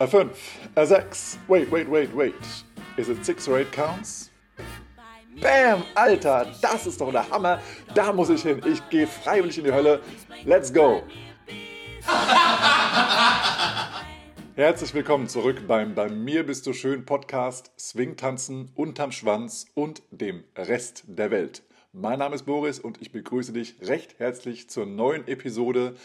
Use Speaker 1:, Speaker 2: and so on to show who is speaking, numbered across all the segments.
Speaker 1: A 5, a 6. Wait, wait, wait, wait. Is it 6 or 8 counts? Bam! Alter, das ist doch der Hammer. Da muss ich hin. Ich gehe freiwillig in die Hölle. Let's go! Herzlich willkommen zurück beim Bei mir bist du schön Podcast Swingtanzen unterm Schwanz und dem Rest der Welt. Mein Name ist Boris und ich begrüße dich recht herzlich zur neuen Episode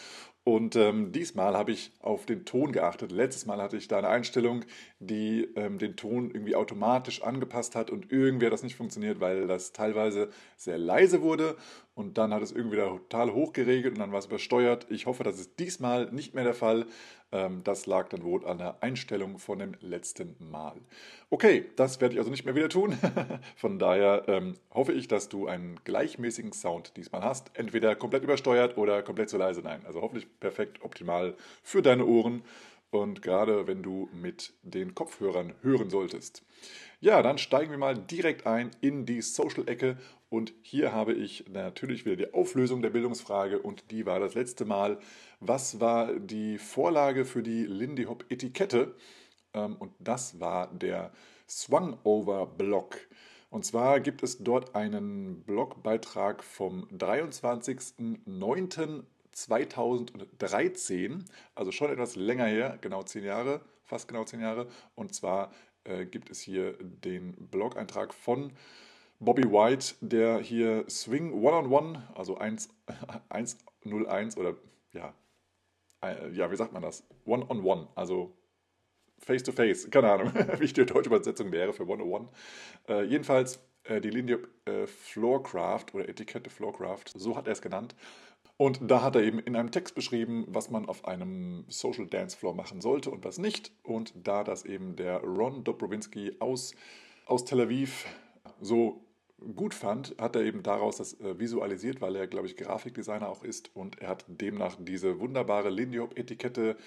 Speaker 1: und ähm, diesmal habe ich auf den Ton geachtet. Letztes Mal hatte ich da eine Einstellung, die ähm, den Ton irgendwie automatisch angepasst hat und irgendwie hat das nicht funktioniert, weil das teilweise sehr leise wurde und dann hat es irgendwie total hochgeregelt und dann war es übersteuert. Ich hoffe, das ist diesmal nicht mehr der Fall. Ähm, das lag dann wohl an der Einstellung von dem letzten Mal. Okay, das werde ich also nicht mehr wieder tun. Von daher ähm, hoffe ich, dass du einen gleichmäßigen Sound diesmal hast. Entweder komplett übersteuert oder komplett zu leise. Nein, also hoffentlich perfekt optimal für deine Ohren und gerade wenn du mit den Kopfhörern hören solltest. Ja, dann steigen wir mal direkt ein in die Social-Ecke und hier habe ich natürlich wieder die Auflösung der Bildungsfrage und die war das letzte Mal, was war die Vorlage für die Lindy Hop Etikette? Ähm, und das war der Swung-Over-Block. Und zwar gibt es dort einen Blogbeitrag vom 23.09.2013, also schon etwas länger her, genau zehn Jahre, fast genau zehn Jahre. Und zwar äh, gibt es hier den Blog-Eintrag von Bobby White, der hier Swing One-on-One, -on -One, also 1-0-1 oder ja, äh, ja, wie sagt man das? One-on-One, -on -one, also Face-to-Face, keine Ahnung, wie die deutsche Übersetzung wäre für One-on-One. Äh, jedenfalls äh, die Linie äh, Floorcraft oder Etikette Floorcraft, so hat er es genannt. Und da hat er eben in einem Text beschrieben, was man auf einem Social Dance Floor machen sollte und was nicht. Und da das eben der Ron Dobrowinski aus, aus Tel Aviv so gut fand, hat er eben daraus das äh, visualisiert, weil er, glaube ich, Grafikdesigner auch ist und er hat demnach diese wunderbare Lindy Hop Etikette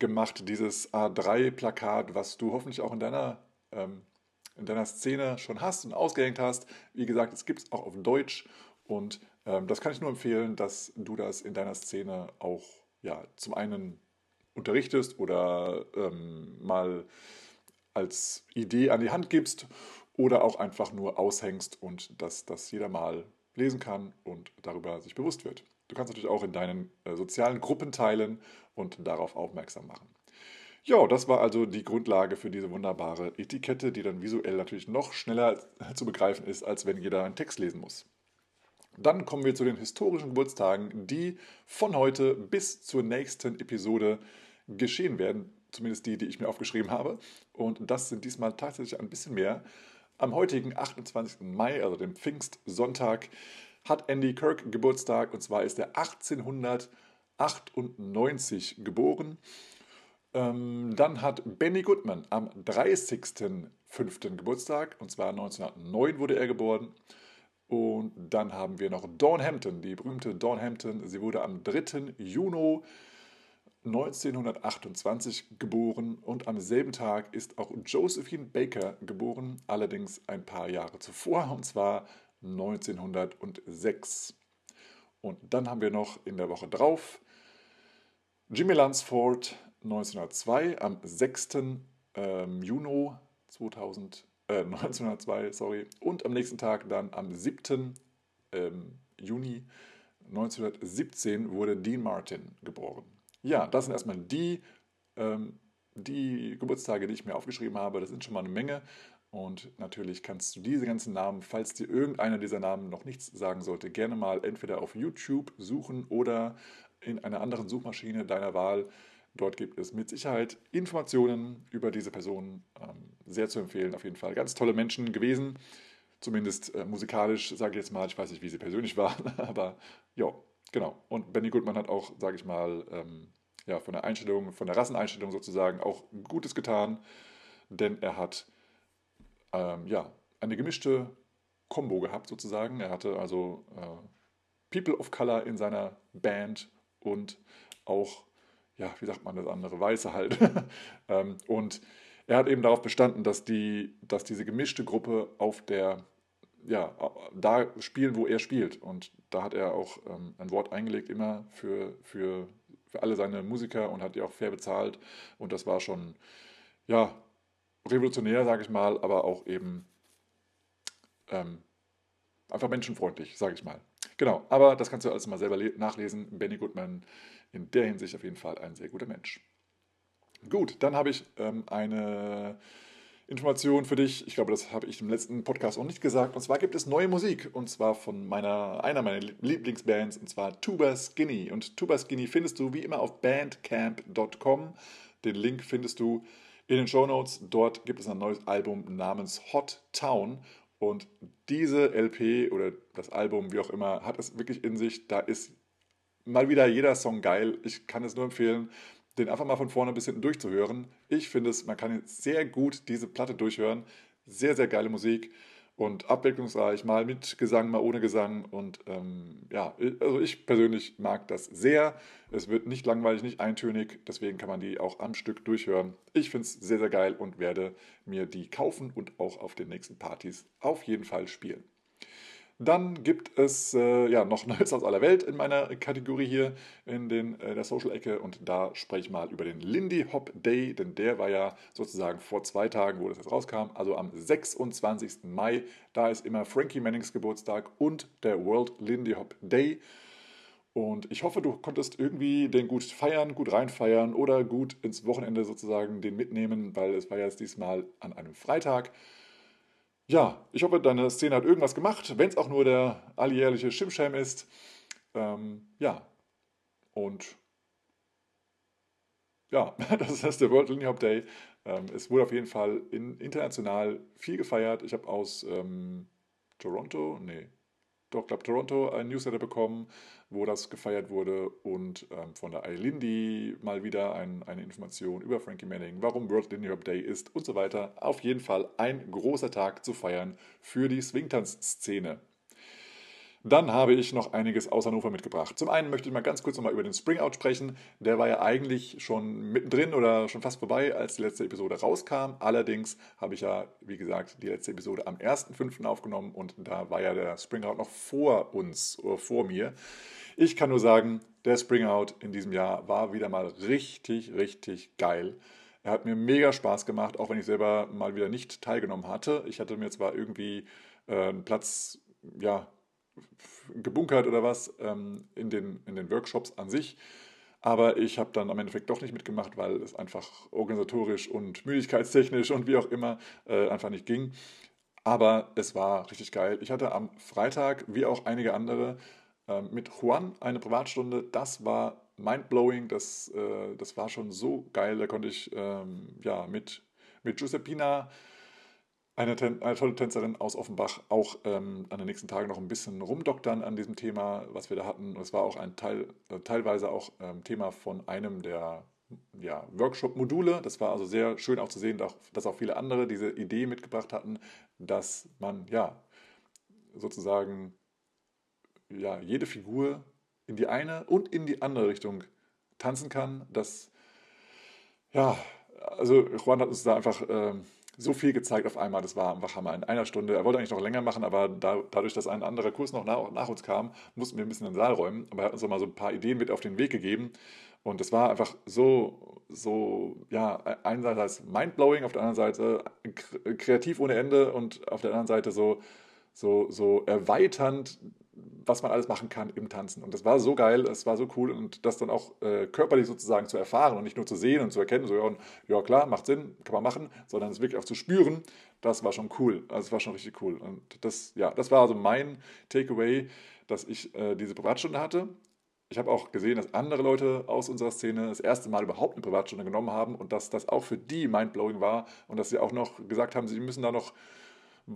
Speaker 1: gemacht, dieses A3-Plakat, was du hoffentlich auch in deiner, ähm, in deiner Szene schon hast und ausgehängt hast. Wie gesagt, es gibt es auch auf Deutsch und ähm, das kann ich nur empfehlen, dass du das in deiner Szene auch ja, zum einen unterrichtest oder ähm, mal als Idee an die Hand gibst oder auch einfach nur aushängst und dass das jeder mal lesen kann und darüber sich bewusst wird. Du kannst natürlich auch in deinen äh, sozialen Gruppen teilen und darauf aufmerksam machen. Ja, das war also die Grundlage für diese wunderbare Etikette, die dann visuell natürlich noch schneller zu begreifen ist, als wenn jeder einen Text lesen muss. Dann kommen wir zu den historischen Geburtstagen, die von heute bis zur nächsten Episode geschehen werden. Zumindest die, die ich mir aufgeschrieben habe. Und das sind diesmal tatsächlich ein bisschen mehr. Am heutigen 28. Mai, also dem Pfingstsonntag, hat Andy Kirk Geburtstag und zwar ist er 1898 geboren. Ähm, dann hat Benny Goodman am 30.05. Geburtstag und zwar 1909 wurde er geboren. Und dann haben wir noch Dawn Hampton, die berühmte Dawn Hampton. Sie wurde am 3. Juni 1928 geboren und am selben Tag ist auch Josephine Baker geboren, allerdings ein paar Jahre zuvor, und zwar 1906. Und dann haben wir noch in der Woche drauf Jimmy Lansford 1902 am 6. Ähm, Juni 2000, äh, 1902 sorry, und am nächsten Tag dann am 7. Ähm, Juni 1917 wurde Dean Martin geboren. Ja, das sind erstmal die, ähm, die Geburtstage, die ich mir aufgeschrieben habe. Das sind schon mal eine Menge. Und natürlich kannst du diese ganzen Namen, falls dir irgendeiner dieser Namen noch nichts sagen sollte, gerne mal entweder auf YouTube suchen oder in einer anderen Suchmaschine deiner Wahl. Dort gibt es mit Sicherheit Informationen über diese Personen. Ähm, sehr zu empfehlen, auf jeden Fall. Ganz tolle Menschen gewesen. Zumindest äh, musikalisch, sage ich jetzt mal. Ich weiß nicht, wie sie persönlich waren, aber ja, Genau. Und Benny Goodman hat auch, sage ich mal, ähm, ja, von der Einstellung, von der Rasseneinstellung sozusagen auch Gutes getan, denn er hat ähm, ja, eine gemischte Combo gehabt sozusagen. Er hatte also äh, People of Color in seiner Band und auch, ja, wie sagt man das andere, Weiße halt. ähm, und er hat eben darauf bestanden, dass, die, dass diese gemischte Gruppe auf der ja, da spielen, wo er spielt. Und da hat er auch ähm, ein Wort eingelegt, immer für, für, für alle seine Musiker und hat die auch fair bezahlt. Und das war schon ja, revolutionär, sage ich mal, aber auch eben ähm, einfach menschenfreundlich, sage ich mal. Genau, aber das kannst du alles mal selber nachlesen. Benny Goodman in der Hinsicht auf jeden Fall ein sehr guter Mensch. Gut, dann habe ich ähm, eine Information für dich. Ich glaube, das habe ich im letzten Podcast auch nicht gesagt. Und zwar gibt es neue Musik. Und zwar von meiner, einer meiner Lieblingsbands, und zwar Tuba Skinny. Und Tuba Skinny findest du wie immer auf bandcamp.com. Den Link findest du in den Show Notes. Dort gibt es ein neues Album namens Hot Town. Und diese LP oder das Album, wie auch immer, hat es wirklich in sich. Da ist mal wieder jeder Song geil. Ich kann es nur empfehlen, den einfach mal von vorne bis hinten durchzuhören. Ich finde es, man kann sehr gut diese Platte durchhören. Sehr, sehr geile Musik und abwechslungsreich, mal mit Gesang, mal ohne Gesang. Und ähm, ja, also ich persönlich mag das sehr. Es wird nicht langweilig, nicht eintönig, deswegen kann man die auch am Stück durchhören. Ich finde es sehr, sehr geil und werde mir die kaufen und auch auf den nächsten Partys auf jeden Fall spielen. Dann gibt es äh, ja noch Neues aus aller Welt in meiner Kategorie hier in den, äh, der Social-Ecke und da spreche ich mal über den Lindy Hop Day, denn der war ja sozusagen vor zwei Tagen, wo das jetzt rauskam, also am 26. Mai. Da ist immer Frankie Mannings Geburtstag und der World Lindy Hop Day. Und ich hoffe, du konntest irgendwie den gut feiern, gut reinfeiern oder gut ins Wochenende sozusagen den mitnehmen, weil es war ja jetzt diesmal an einem Freitag. Ja, ich hoffe, deine Szene hat irgendwas gemacht, wenn es auch nur der alljährliche Shimsham ist. Ähm, ja, und ja, das ist der World Lindy Hop Day. Ähm, es wurde auf jeden Fall in, international viel gefeiert. Ich habe aus ähm, Toronto, nee, doch, glaube Toronto ein Newsletter bekommen, wo das gefeiert wurde und ähm, von der iLindy mal wieder ein, eine Information über Frankie Manning, warum World Lindy Hop Day ist und so weiter. Auf jeden Fall ein großer Tag zu feiern für die Swingtanz-Szene. Dann habe ich noch einiges aus Hannover mitgebracht. Zum einen möchte ich mal ganz kurz nochmal über den Springout sprechen. Der war ja eigentlich schon mittendrin oder schon fast vorbei, als die letzte Episode rauskam. Allerdings habe ich ja, wie gesagt, die letzte Episode am 1.5. aufgenommen und da war ja der Springout noch vor uns, oder vor mir. Ich kann nur sagen, der Springout in diesem Jahr war wieder mal richtig, richtig geil. Er hat mir mega Spaß gemacht, auch wenn ich selber mal wieder nicht teilgenommen hatte. Ich hatte mir zwar irgendwie äh, einen Platz, ja, gebunkert oder was ähm, in, den, in den Workshops an sich. Aber ich habe dann am Endeffekt doch nicht mitgemacht, weil es einfach organisatorisch und müdigkeitstechnisch und wie auch immer äh, einfach nicht ging. Aber es war richtig geil. Ich hatte am Freitag, wie auch einige andere, äh, mit Juan eine Privatstunde. Das war mindblowing. Das, äh, das war schon so geil. Da konnte ich ähm, ja, mit, mit Giuseppina eine, eine, tolle Tänzerin aus Offenbach auch ähm, an den nächsten Tagen noch ein bisschen rumdoktern an diesem Thema, was wir da hatten. Und es war auch ein Teil, äh, teilweise auch ähm, Thema von einem der ja, Workshop-Module. Das war also sehr schön auch zu sehen, dass auch viele andere diese Idee mitgebracht hatten, dass man ja sozusagen ja, jede Figur in die eine und in die andere Richtung tanzen kann. Das ja, also Juan hat uns da einfach ähm, so viel gezeigt auf einmal. Das war einfach Hammer. In einer Stunde. Er wollte eigentlich noch länger machen, aber da, dadurch, dass ein anderer Kurs noch nach, nach, uns kam, mussten wir ein bisschen den Saal räumen. Aber er hat uns auch mal so ein paar Ideen mit auf den Weg gegeben. Und das war einfach so, so, ja, einerseits mindblowing, auf der anderen Seite kreativ ohne Ende und auf der anderen Seite so, so, so erweiternd was man alles machen kann im Tanzen. Und das war so geil, es war so cool und das dann auch äh, körperlich sozusagen zu erfahren und nicht nur zu sehen und zu erkennen, so ja, und, ja klar, macht Sinn, kann man machen, sondern es wirklich auch zu spüren, das war schon cool. Also es war schon richtig cool. Und das, ja, das war also mein Takeaway, dass ich äh, diese Privatstunde hatte. Ich habe auch gesehen, dass andere Leute aus unserer Szene das erste Mal überhaupt eine Privatstunde genommen haben und dass das auch für die mindblowing war und dass sie auch noch gesagt haben, sie müssen da noch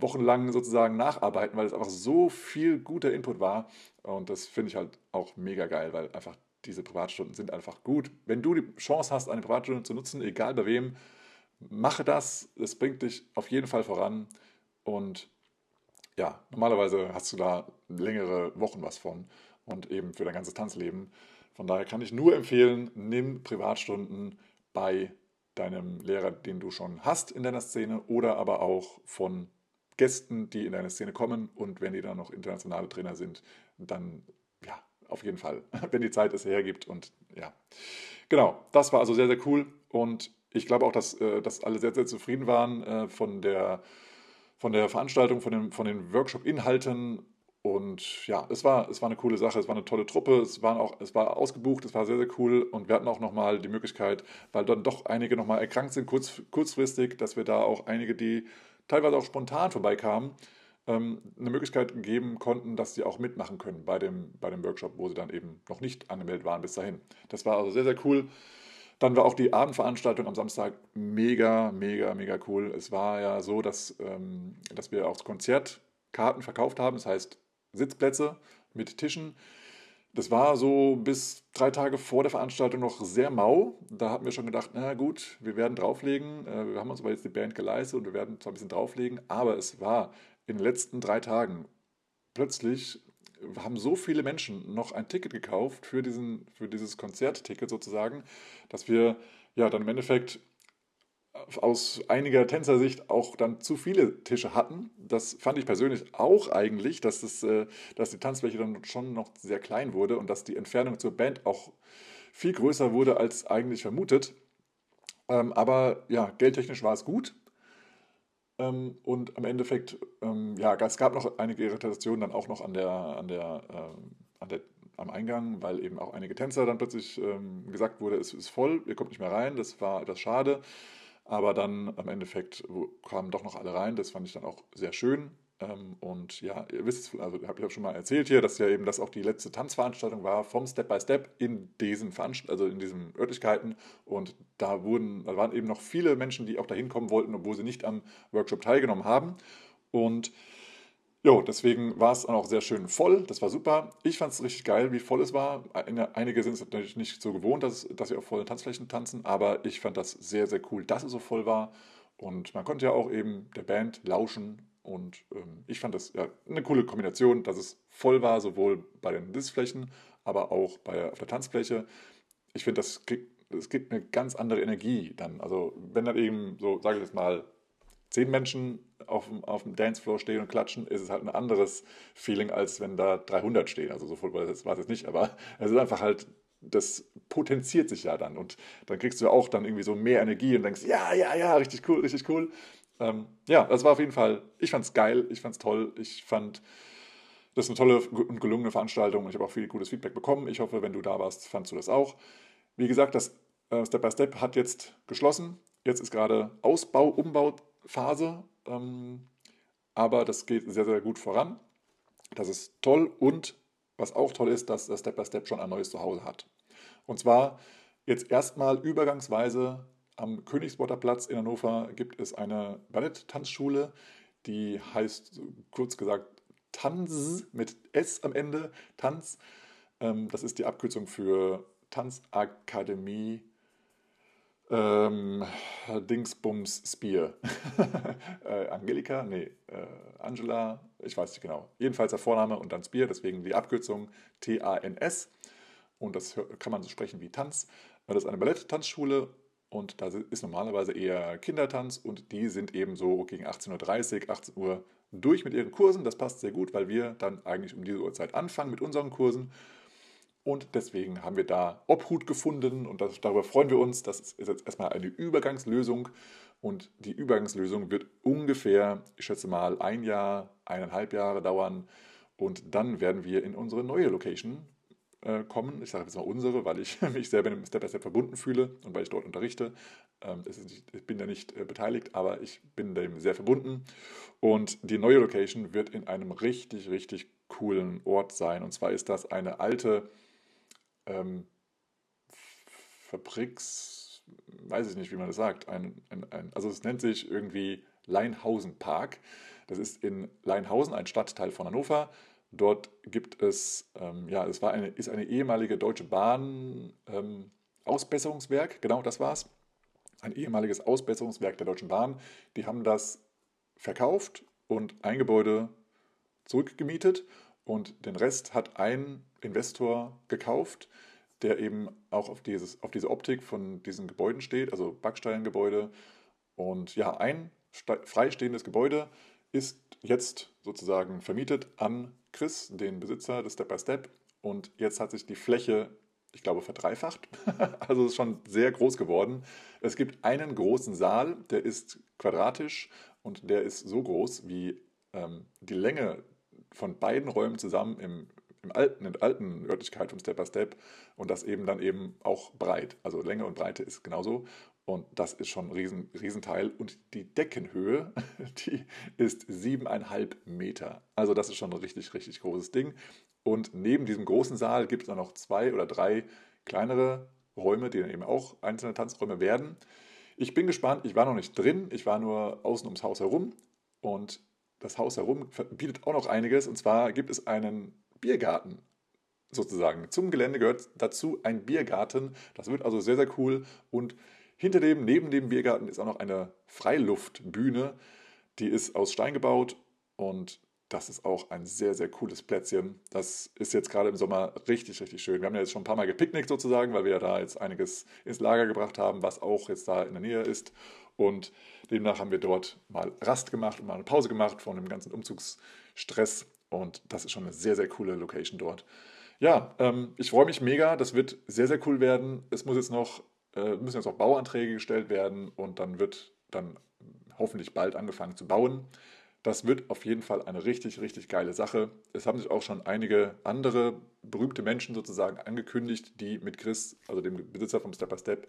Speaker 1: wochenlang sozusagen nacharbeiten, weil es einfach so viel guter Input war. Und das finde ich halt auch mega geil, weil einfach diese Privatstunden sind einfach gut. Wenn du die Chance hast, eine Privatstunde zu nutzen, egal bei wem, mache das. Es bringt dich auf jeden Fall voran. Und ja, normalerweise hast du da längere Wochen was von und eben für dein ganzes Tanzleben. Von daher kann ich nur empfehlen, nimm Privatstunden bei deinem Lehrer, den du schon hast in deiner Szene oder aber auch von Gästen, die in deine Szene kommen und wenn die dann noch internationale Trainer sind, dann ja, auf jeden Fall, wenn die Zeit es hergibt und ja. Genau, das war also sehr, sehr cool und ich glaube auch, dass, äh, dass alle sehr, sehr zufrieden waren äh, von, der, von der Veranstaltung, von, dem, von den Workshop-Inhalten. Und ja, es war, es war eine coole Sache, es war eine tolle Truppe, es, waren auch, es war ausgebucht, es war sehr, sehr cool. Und wir hatten auch nochmal die Möglichkeit, weil dann doch einige nochmal erkrankt sind, kurz, kurzfristig, dass wir da auch einige, die teilweise auch spontan vorbeikamen, ähm, eine Möglichkeit geben konnten, dass sie auch mitmachen können bei dem, bei dem Workshop, wo sie dann eben noch nicht angemeldet waren bis dahin. Das war also sehr, sehr cool. Dann war auch die Abendveranstaltung am Samstag mega, mega, mega cool. Es war ja so, dass, ähm, dass wir auch Konzertkarten verkauft haben, das heißt Sitzplätze mit Tischen. Das war so bis drei Tage vor der Veranstaltung noch sehr mau. Da hatten wir schon gedacht, na gut, wir werden drauflegen. Äh, wir haben uns aber jetzt die Band geleistet und wir werden zwar ein bisschen drauflegen, aber es war in den letzten drei Tagen plötzlich haben so viele Menschen noch ein Ticket gekauft für, diesen, für dieses Konzertticket sozusagen, dass wir ja dann im Endeffekt aus einiger Tänzersicht auch dann zu viele Tische hatten. Das fand ich persönlich auch eigentlich, dass, das, äh, dass die Tanzfläche dann schon noch sehr klein wurde und dass die Entfernung zur Band auch viel größer wurde als eigentlich vermutet. Ähm, aber ja, geldtechnisch war es gut. Ähm, und am Endeffekt, ähm, ja, es gab noch einige Irritationen dann auch noch an der, an der, an der am Eingang, weil eben auch einige Tänzer dann plötzlich gesagt wurde, es ist voll, ihr kommt nicht mehr rein. Das war etwas schade. Aber dann am Endeffekt kamen doch noch alle rein. Das fand ich dann auch sehr schön. Ähm, und ja, ihr wisst also habe ich auch schon mal erzählt hier, dass ja eben das auch die letzte Tanzveranstaltung war vom Step by Step in diesen Veranst also in diesen Örtlichkeiten. Und da wurden, da waren eben noch viele Menschen, die auch dahin kommen wollten, obwohl sie nicht am Workshop teilgenommen haben. Und Jo, deswegen war es auch sehr schön voll. Das war super. Ich fand es richtig geil, wie voll es war. Einige sind es natürlich nicht so gewohnt, dass, dass sie auf vollen Tanzflächen tanzen, aber ich fand das sehr, sehr cool, dass es so voll war. Und man konnte ja auch eben der Band lauschen. Und ähm, ich fand das ja eine coole Kombination, dass es voll war, sowohl bei den Sitzflächen, aber auch bei, auf der Tanzfläche. Ich finde, das, das gibt eine ganz andere Energie dann. Also, wenn dann eben so, sage ich jetzt mal, zehn Menschen auf dem, auf dem Dancefloor stehen und klatschen, ist es halt ein anderes Feeling, als wenn da 300 stehen. Also so voll war es jetzt nicht, aber es ist einfach halt, das potenziert sich ja dann und dann kriegst du auch dann irgendwie so mehr Energie und denkst, ja, ja, ja, richtig cool, richtig cool. Ähm, ja, das war auf jeden Fall, ich fand es geil, ich fand es toll, ich fand das ist eine tolle und gelungene Veranstaltung und ich habe auch viel gutes Feedback bekommen. Ich hoffe, wenn du da warst, fandst du das auch. Wie gesagt, das äh, Step by Step hat jetzt geschlossen. Jetzt ist gerade Ausbau, Umbau Phase, ähm, aber das geht sehr, sehr gut voran. Das ist toll und was auch toll ist, dass das Step by Step schon ein neues Zuhause hat. Und zwar jetzt erstmal übergangsweise am Königsborder Platz in Hannover gibt es eine Ballett-Tanzschule, die heißt kurz gesagt Tanz mit S am Ende, Tanz. Ähm, das ist die Abkürzung für Tanzakademie ähm, Dingsbums Spear. äh, Angelika? Nee, äh, Angela, ich weiß nicht genau. Jedenfalls der Vorname und dann Spear, deswegen die Abkürzung T-A-N-S. Und das kann man so sprechen wie Tanz. Das ist eine Ballett-Tanzschule und da ist normalerweise eher Kindertanz und die sind eben so gegen 18.30 Uhr, 18 Uhr durch mit ihren Kursen. Das passt sehr gut, weil wir dann eigentlich um diese Uhrzeit anfangen mit unseren Kursen und deswegen haben wir da Obhut gefunden und das, darüber freuen wir uns. Das ist jetzt erstmal eine Übergangslösung. Und die Übergangslösung wird ungefähr, ich schätze mal, ein Jahr, eineinhalb Jahre dauern. Und dann werden wir in unsere neue Location äh, kommen. Ich sage jetzt mal unsere, weil ich mich selber mit Step by Step verbunden fühle und weil ich dort unterrichte. Ähm, nicht, ich bin da nicht äh, beteiligt, aber ich bin dem sehr verbunden. Und die neue Location wird in einem richtig, richtig coolen Ort sein. Und zwar ist das eine alte ähm, Fabriks, weiß ich nicht, wie man das sagt, ein, ein, ein, also es nennt sich irgendwie Leinhausen Park. Das ist in Leinhausen, ein Stadtteil von Hannover. Dort gibt es, ähm, ja, es war eine, ist eine ehemalige Deutsche Bahn ähm, Ausbesserungswerk, genau das war es. Ein ehemaliges Ausbesserungswerk der Deutschen Bahn. Die haben das verkauft und ein Gebäude zurückgemietet und den Rest hat ein Investor gekauft, der eben auch auf, dieses, auf diese Optik von diesen Gebäuden steht, also Backsteingebäude. Und ja, ein freistehendes Gebäude ist jetzt sozusagen vermietet an Chris, den Besitzer des Step by Step. Und jetzt hat sich die Fläche ich glaube, verdreifacht. Also ist schon sehr groß geworden. Es gibt einen großen Saal, der ist quadratisch und der ist so groß wie ähm, die Länge von beiden Räumen zusammen im, im alten, in alten Örtlichkeit von Step by Step und das eben dann eben auch breit. Also Länge und Breite ist genauso. Und das ist schon ein riesen, Riesenteil. Und die Deckenhöhe, die ist siebeneinhalb Meter. Also das ist schon ein richtig, richtig großes Ding. Und neben diesem großen Saal gibt es dann noch zwei oder drei kleinere Räume, die dann eben auch einzelne Tanzräume werden. Ich bin gespannt, ich war noch nicht drin, ich war nur außen ums Haus herum und das Haus herum bietet auch noch einiges. Und zwar gibt es einen Biergarten sozusagen. Zum Gelände gehört dazu ein Biergarten. Das wird also sehr, sehr cool. Und hinter dem, neben dem Biergarten ist auch noch eine Freiluftbühne. Die ist aus Stein gebaut und das ist auch ein sehr, sehr cooles Plätzchen. Das ist jetzt gerade im Sommer richtig, richtig schön. Wir haben ja jetzt schon ein paar Mal gepicknickt sozusagen, weil wir ja da jetzt einiges ins Lager gebracht haben, was auch jetzt da in der Nähe ist. Und demnach haben wir dort mal Rast gemacht und mal eine Pause gemacht von dem ganzen Umzugsstress. Und das ist schon eine sehr, sehr coole Location dort. Ja, ähm, ich freue mich mega. Das wird sehr, sehr cool werden. Es muss jetzt noch, äh, müssen jetzt auch Bauanträge gestellt werden und dann wird dann hoffentlich bald angefangen zu bauen. Das wird auf jeden Fall eine richtig, richtig geile Sache. Es haben sich auch schon einige andere berühmte Menschen sozusagen angekündigt, die mit Chris, also dem Besitzer vom Step by Step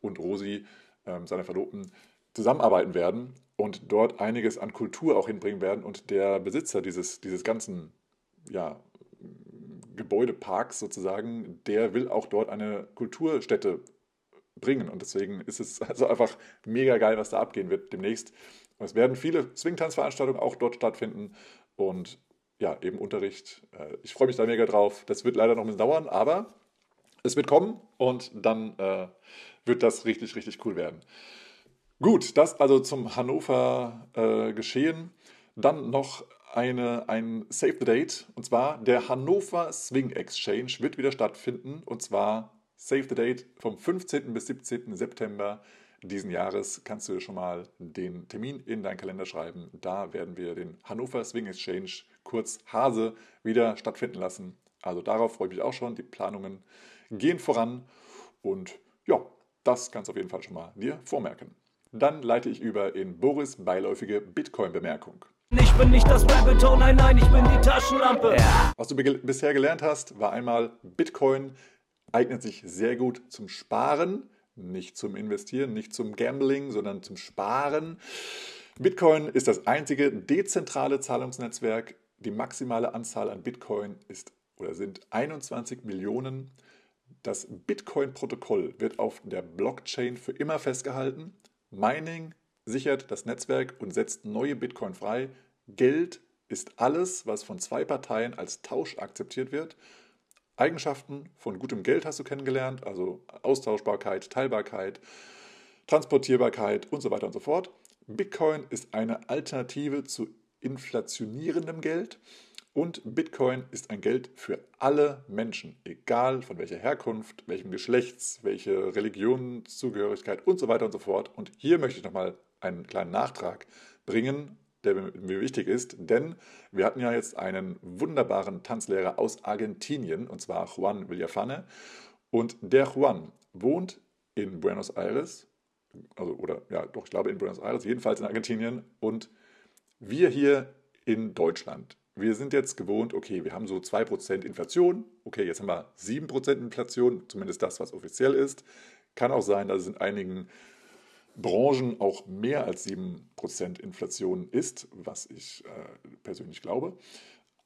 Speaker 1: und Rosi, ähm, seiner Verlobten, zusammenarbeiten werden und dort einiges an Kultur auch hinbringen werden. Und der Besitzer dieses, dieses ganzen ja, Gebäudeparks sozusagen, der will auch dort eine Kulturstätte bringen. Und deswegen ist es also einfach mega geil, was da abgehen wird demnächst. Und es werden viele Swingtanzveranstaltungen auch dort stattfinden und ja, eben Unterricht. Äh, ich freue mich da mega drauf. Das wird leider noch ein bisschen dauern, aber es wird kommen und dann äh, wird das richtig, richtig cool werden. Gut, das also zum Hannover äh, geschehen. Dann noch eine, ein Save the Date und zwar der Hannover Swing Exchange wird wieder stattfinden und zwar Save the Date vom 15. bis 17. September diesen Jahres kannst du schon mal den Termin in deinen Kalender schreiben. Da werden wir den Hannover Swing Exchange, kurz Hase, wieder stattfinden lassen. Also darauf freue ich mich auch schon. Die Planungen gehen voran und ja, das kannst du auf jeden Fall schon mal dir vormerken. Dann leite ich über in Boris beiläufige Bitcoin-Bemerkung.
Speaker 2: Ich bin nicht das Rabbit nein, nein, ich bin die Taschenlampe. Ja.
Speaker 1: Was du bisher gelernt hast, war einmal, Bitcoin eignet sich sehr gut zum Sparen, nicht zum Investieren, nicht zum Gambling, sondern zum Sparen. Bitcoin ist das einzige dezentrale Zahlungsnetzwerk. Die maximale Anzahl an Bitcoin ist oder sind 21 Millionen. Das Bitcoin-Protokoll wird auf der Blockchain für immer festgehalten. Mining sichert das Netzwerk und setzt neue Bitcoin frei. Geld ist alles, was von zwei Parteien als Tausch akzeptiert wird. Eigenschaften von gutem Geld hast du kennengelernt, also Austauschbarkeit, Teilbarkeit, Transportierbarkeit und so weiter und so fort. Bitcoin ist eine Alternative zu inflationierendem Geld und Bitcoin ist ein Geld für alle Menschen, egal von welcher Herkunft, welchem Geschlechts, welche Religionszugehörigkeit und so weiter und so fort. Und hier möchte ich nochmal einen kleinen Nachtrag bringen, der mir wichtig ist, denn wir hatten ja jetzt einen wunderbaren Tanzlehrer aus Argentinien, und zwar Juan Villafane. Und der Juan wohnt in Buenos Aires, also oder ja, doch, ich glaube in Buenos Aires, jedenfalls in Argentinien. Und wir hier in Deutschland, wir sind jetzt gewohnt, okay, wir haben so 2% Inflation, okay, jetzt haben wir 7% Inflation, zumindest das, was offiziell ist. Kann auch sein, dass es in einigen Branchen auch mehr als 7% Inflation ist, was ich äh, persönlich glaube.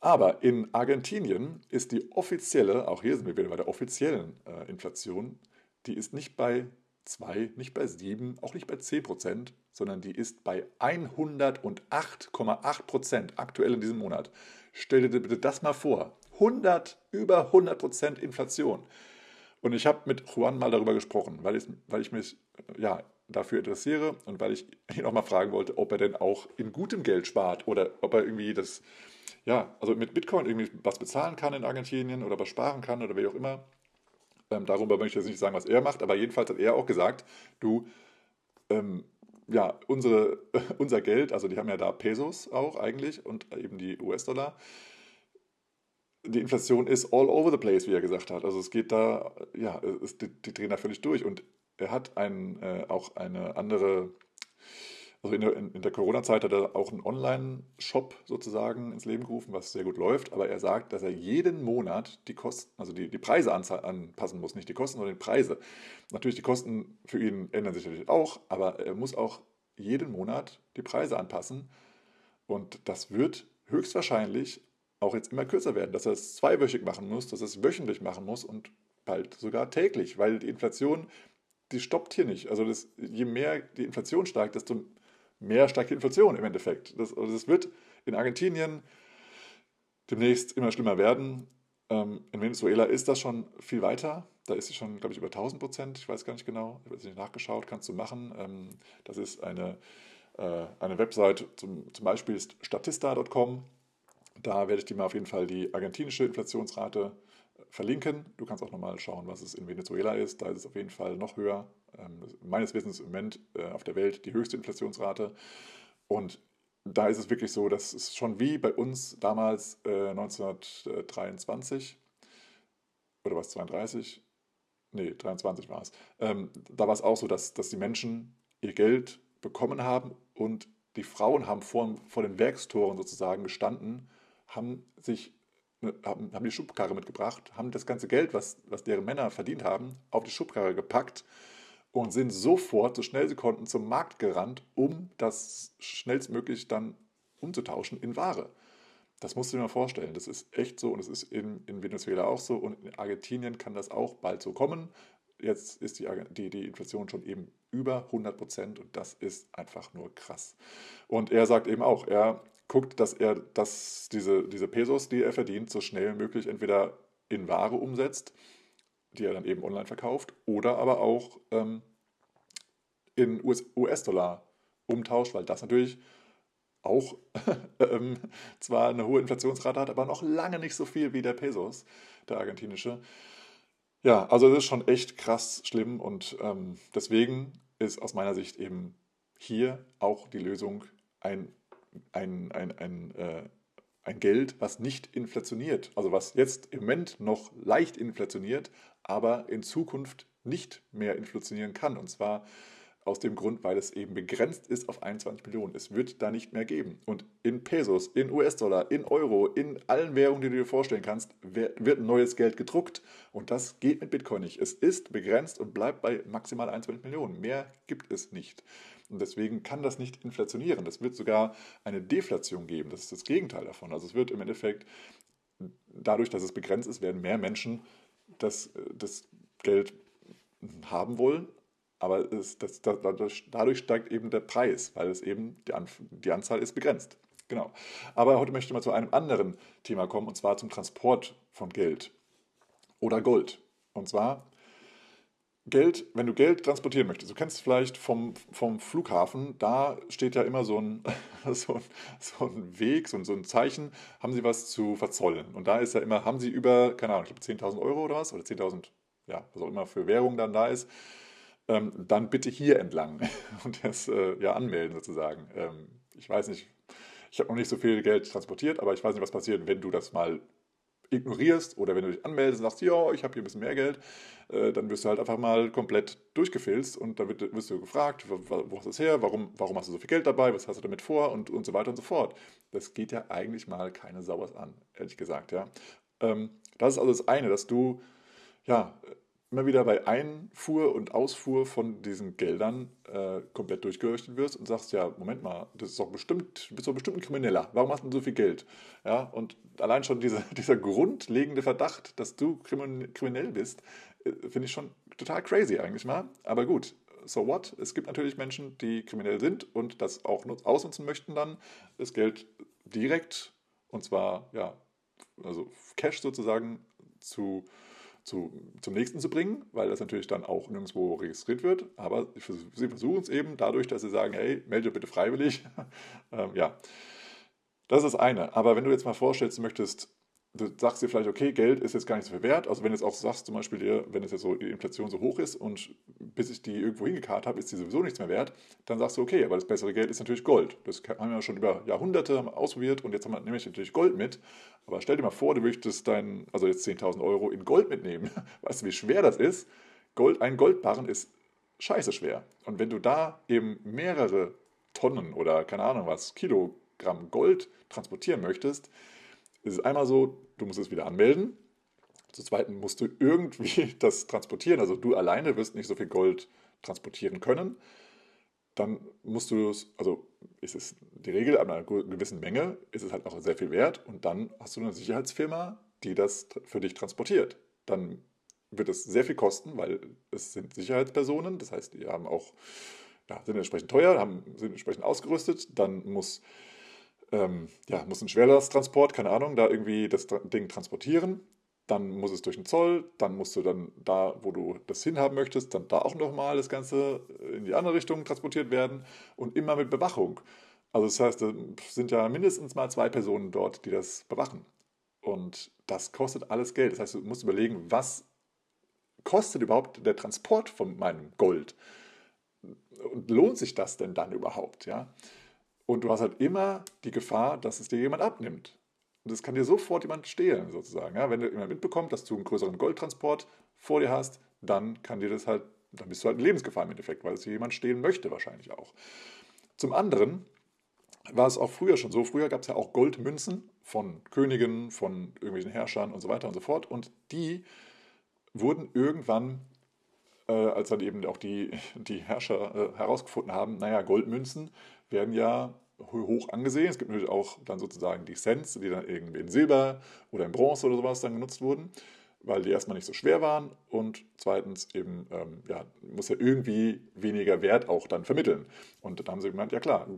Speaker 1: Aber in Argentinien ist die offizielle, auch hier sind wir wieder bei der offiziellen äh, Inflation, die ist nicht bei 2, nicht bei 7, auch nicht bei 10 Prozent, sondern die ist bei 108,8 Prozent aktuell in diesem Monat. Stell dir bitte das mal vor. 100, über 100 Prozent Inflation. Und ich habe mit Juan mal darüber gesprochen, weil ich, weil ich mich ja, dafür interessiere und weil ich ihn auch mal fragen wollte, ob er denn auch in gutem Geld spart oder ob er irgendwie das, ja, also mit Bitcoin irgendwie was bezahlen kann in Argentinien oder was sparen kann oder wie auch immer. Ähm, darüber möchte ich jetzt nicht sagen, was er macht, aber jedenfalls hat er auch gesagt, du, ähm, ja, unsere, unser Geld, also die haben ja da Pesos auch eigentlich und eben die US-Dollar. die Inflation ist all over the place, wie er gesagt hat. Also es geht da, ja, es, die, die drehen da völlig durch. Und er hat ein, äh, auch eine andere, also in der, in der Corona-Zeit hat er auch einen Online-Shop sozusagen ins Leben gerufen, was sehr gut läuft. Aber er sagt, dass er jeden Monat die Kosten, also die, die Preise anpassen muss. Nicht die Kosten, sondern die Preise. Natürlich, die Kosten für ihn ändern sich natürlich auch, aber er muss auch jeden Monat die Preise anpassen. Und das wird höchstwahrscheinlich auch jetzt immer kürzer werden, dass er es zweiwöchig machen muss, dass er es wöchentlich machen muss und bald sogar täglich, weil die Inflation, die stoppt hier nicht. Also das, je mehr die Inflation steigt, desto mehr steigt die Inflation im Endeffekt. Das, also das wird in Argentinien demnächst immer schlimmer werden. Ähm, in Venezuela ist das schon viel weiter. Da ist sie schon, glaube ich, über 1000 Prozent. Ich weiß gar nicht genau. Ich habe jetzt nicht nachgeschaut. Kannst du machen. Ähm, das ist eine, äh, eine Website, zum, zum Beispiel ist statista.com. Da werde ich dir mal auf jeden Fall die argentinische Inflationsrate äh, verlinken. Du kannst auch nochmal schauen, was es in Venezuela ist. Da ist es auf jeden Fall noch höher. Ähm, meines Wissens im Moment äh, auf der Welt die höchste Inflationsrate. Und da ist es wirklich so, dass es schon wie bei uns damals äh, 1923 oder was 32, nee 23 war es, da war es auch so, dass, dass die Menschen ihr Geld bekommen haben und die Frauen haben vor, vor den Werkstoren sozusagen gestanden haben sich ne, haben die Schubkarre mitgebracht, haben das ganze Geld, was, was deren Männer verdient haben, auf die Schubkarre gepackt und sind sofort, so schnell sie konnten, zum Markt gerannt, um das schnellstmöglich dann umzutauschen in Ware. Das musst du dir mal vorstellen. Das ist echt so und es ist in, in Venezuela auch so und in Argentinien kann das auch bald so kommen. Jetzt ist die, die, die Inflation schon eben über 100 Prozent und das ist einfach nur krass. Und er sagt eben auch, er guckt, dass er dass diese, diese Pesos, die er verdient, so schnell wie möglich entweder in Ware umsetzt, die er dann eben online verkauft, oder aber auch ähm, in US-Dollar umtauscht, weil das natürlich auch ähm, zwar eine hohe Inflationsrate hat, aber noch lange nicht so viel wie der Pesos, der argentinische. Ja, also das ist schon echt krass schlimm und ähm, deswegen ist aus meiner Sicht eben hier auch die Lösung ein ein, ein, ein, äh, ein Geld, was nicht inflationiert, also was jetzt im Moment noch leicht inflationiert, aber in Zukunft nicht mehr inflationieren kann. Und zwar aus dem Grund, weil es eben begrenzt ist auf 21 Millionen. Es wird da nicht mehr geben. Und in Pesos, in US-Dollar, in Euro, in allen Währungen, die du dir vorstellen kannst, wird neues Geld gedruckt. Und das geht mit Bitcoin nicht. Es ist begrenzt und bleibt bei maximal 21 Millionen. Mehr gibt es nicht. Und deswegen kann das nicht inflationieren. Das wird sogar eine Deflation geben. Das ist das Gegenteil davon. Also es wird im Endeffekt, dadurch, dass es begrenzt ist, werden mehr Menschen das, das Geld haben wollen. Aber es, das, das, dadurch steigt eben der Preis, weil es eben die, An die Anzahl ist begrenzt. Genau. Aber heute möchte ich mal zu einem anderen Thema kommen, und zwar zum Transport von Geld oder Gold. Und zwar Geld, wenn du Geld transportieren möchtest, du kennst vielleicht vom, vom Flughafen, da steht ja immer so ein, so ein, so ein Weg, so ein, so ein Zeichen, haben sie was zu verzollen. Und da ist ja immer, haben sie über, keine Ahnung, ich glaube 10.000 Euro oder was, oder 10.000, ja, was auch immer für Währung dann da ist, ähm, dann bitte hier entlang und das äh, ja anmelden sozusagen. Ähm, ich weiß nicht, ich habe noch nicht so viel Geld transportiert, aber ich weiß nicht, was passiert, wenn du das mal ignorierst oder wenn du dich anmeldest und sagst, ja, ich habe hier ein bisschen mehr Geld, äh, dann wirst du halt einfach mal komplett durchgefilzt und dann wirst du gefragt, wo, hast du das her, warum, warum hast du so viel Geld dabei, was hast du damit vor und, und so weiter und so fort. Das geht ja eigentlich mal keine Sauers an, ehrlich gesagt. Ja. Ähm, das ist also das eine, dass du ja, immer wieder bei Einfuhr und Ausfuhr von diesen Geldern äh, komplett durchgerechnet wirst und sagst, ja, Moment mal, das ist doch bestimmt, du bist doch bestimmt ein Krimineller. Warum hast du denn so viel Geld? Ja, und allein schon diese, dieser grundlegende Verdacht, dass du kriminell bist, äh, finde ich schon total crazy eigentlich mal. Aber gut, so what? Es gibt natürlich Menschen, die kriminell sind und das auch ausnutzen möchten dann, das Geld direkt, und zwar, ja, also Cash sozusagen zu zu, zum nächsten zu bringen, weil das natürlich dann auch nirgendwo registriert wird. Aber sie versuchen es eben dadurch, dass sie sagen, hey, melde bitte freiwillig. ähm, ja, das ist eine. Aber wenn du jetzt mal vorstellst, du möchtest du sagst dir vielleicht, okay, Geld ist jetzt gar nicht so viel wert. Also wenn du jetzt auch sagst, zum Beispiel, dir, wenn es jetzt so die Inflation so hoch ist und bis ich die irgendwo hingekarrt habe, ist die sowieso nichts mehr wert, dann sagst du, okay, aber das bessere Geld ist natürlich Gold. Das haben wir schon über Jahrhunderte ausprobiert und jetzt wir nämlich natürlich Gold mit. Aber stell dir mal vor, du möchtest dein, also jetzt 10.000 Euro in Gold mitnehmen. Weißt du, wie schwer das ist? Gold, ein Goldbarren ist scheiße schwer. Und wenn du da eben mehrere Tonnen oder keine Ahnung was, Kilogramm Gold transportieren möchtest, ist es einmal so, du musst es wieder anmelden. Zum Zweiten musst du irgendwie das transportieren. Also du alleine wirst nicht so viel Gold transportieren können. Dann musst du es, also ist es die Regel, ab einer gewissen Menge ist es halt auch sehr viel wert. Und dann hast du eine Sicherheitsfirma, die das für dich transportiert. Dann wird es sehr viel kosten, weil es sind Sicherheitspersonen. Das heißt, die haben auch, ja, sind entsprechend teuer, haben, sind entsprechend ausgerüstet. Dann muss ähm, ja, muss ein Schwerlasttransport, keine Ahnung, da irgendwie das Ding transportieren. Dann muss es durch den Zoll, dann musst du dann da, wo du das hinhaben möchtest, dann da auch nochmal das Ganze in die andere Richtung transportiert werden und immer mit Bewachung. Also das heißt, es sind ja mindestens mal zwei Personen dort, die das bewachen. Und das kostet alles Geld. Das heißt, du musst überlegen, was kostet überhaupt der Transport von meinem Gold? Und lohnt sich das denn dann überhaupt? Ja? Und du hast halt immer die Gefahr, dass es dir jemand abnimmt. Und das kann dir sofort jemand stehlen, sozusagen. Ja, wenn du jemand mitbekommt, dass du einen größeren Goldtransport vor dir hast, dann kann dir das halt, dann bist du halt in Lebensgefahr im Endeffekt, weil es dir jemand stehlen möchte, wahrscheinlich auch. Zum anderen war es auch früher schon so. Früher gab es ja auch Goldmünzen von Königen, von irgendwelchen Herrschern und so weiter und so fort. Und die wurden irgendwann, äh, als dann eben auch die, die Herrscher äh, herausgefunden haben, naja, Goldmünzen werden ja hoch angesehen. Es gibt natürlich auch dann sozusagen die Cents, die dann irgendwie in Silber oder in Bronze oder sowas dann genutzt wurden, weil die erstmal nicht so schwer waren und zweitens eben, ähm, ja, muss ja irgendwie weniger Wert auch dann vermitteln. Und dann haben sie gemeint, ja klar,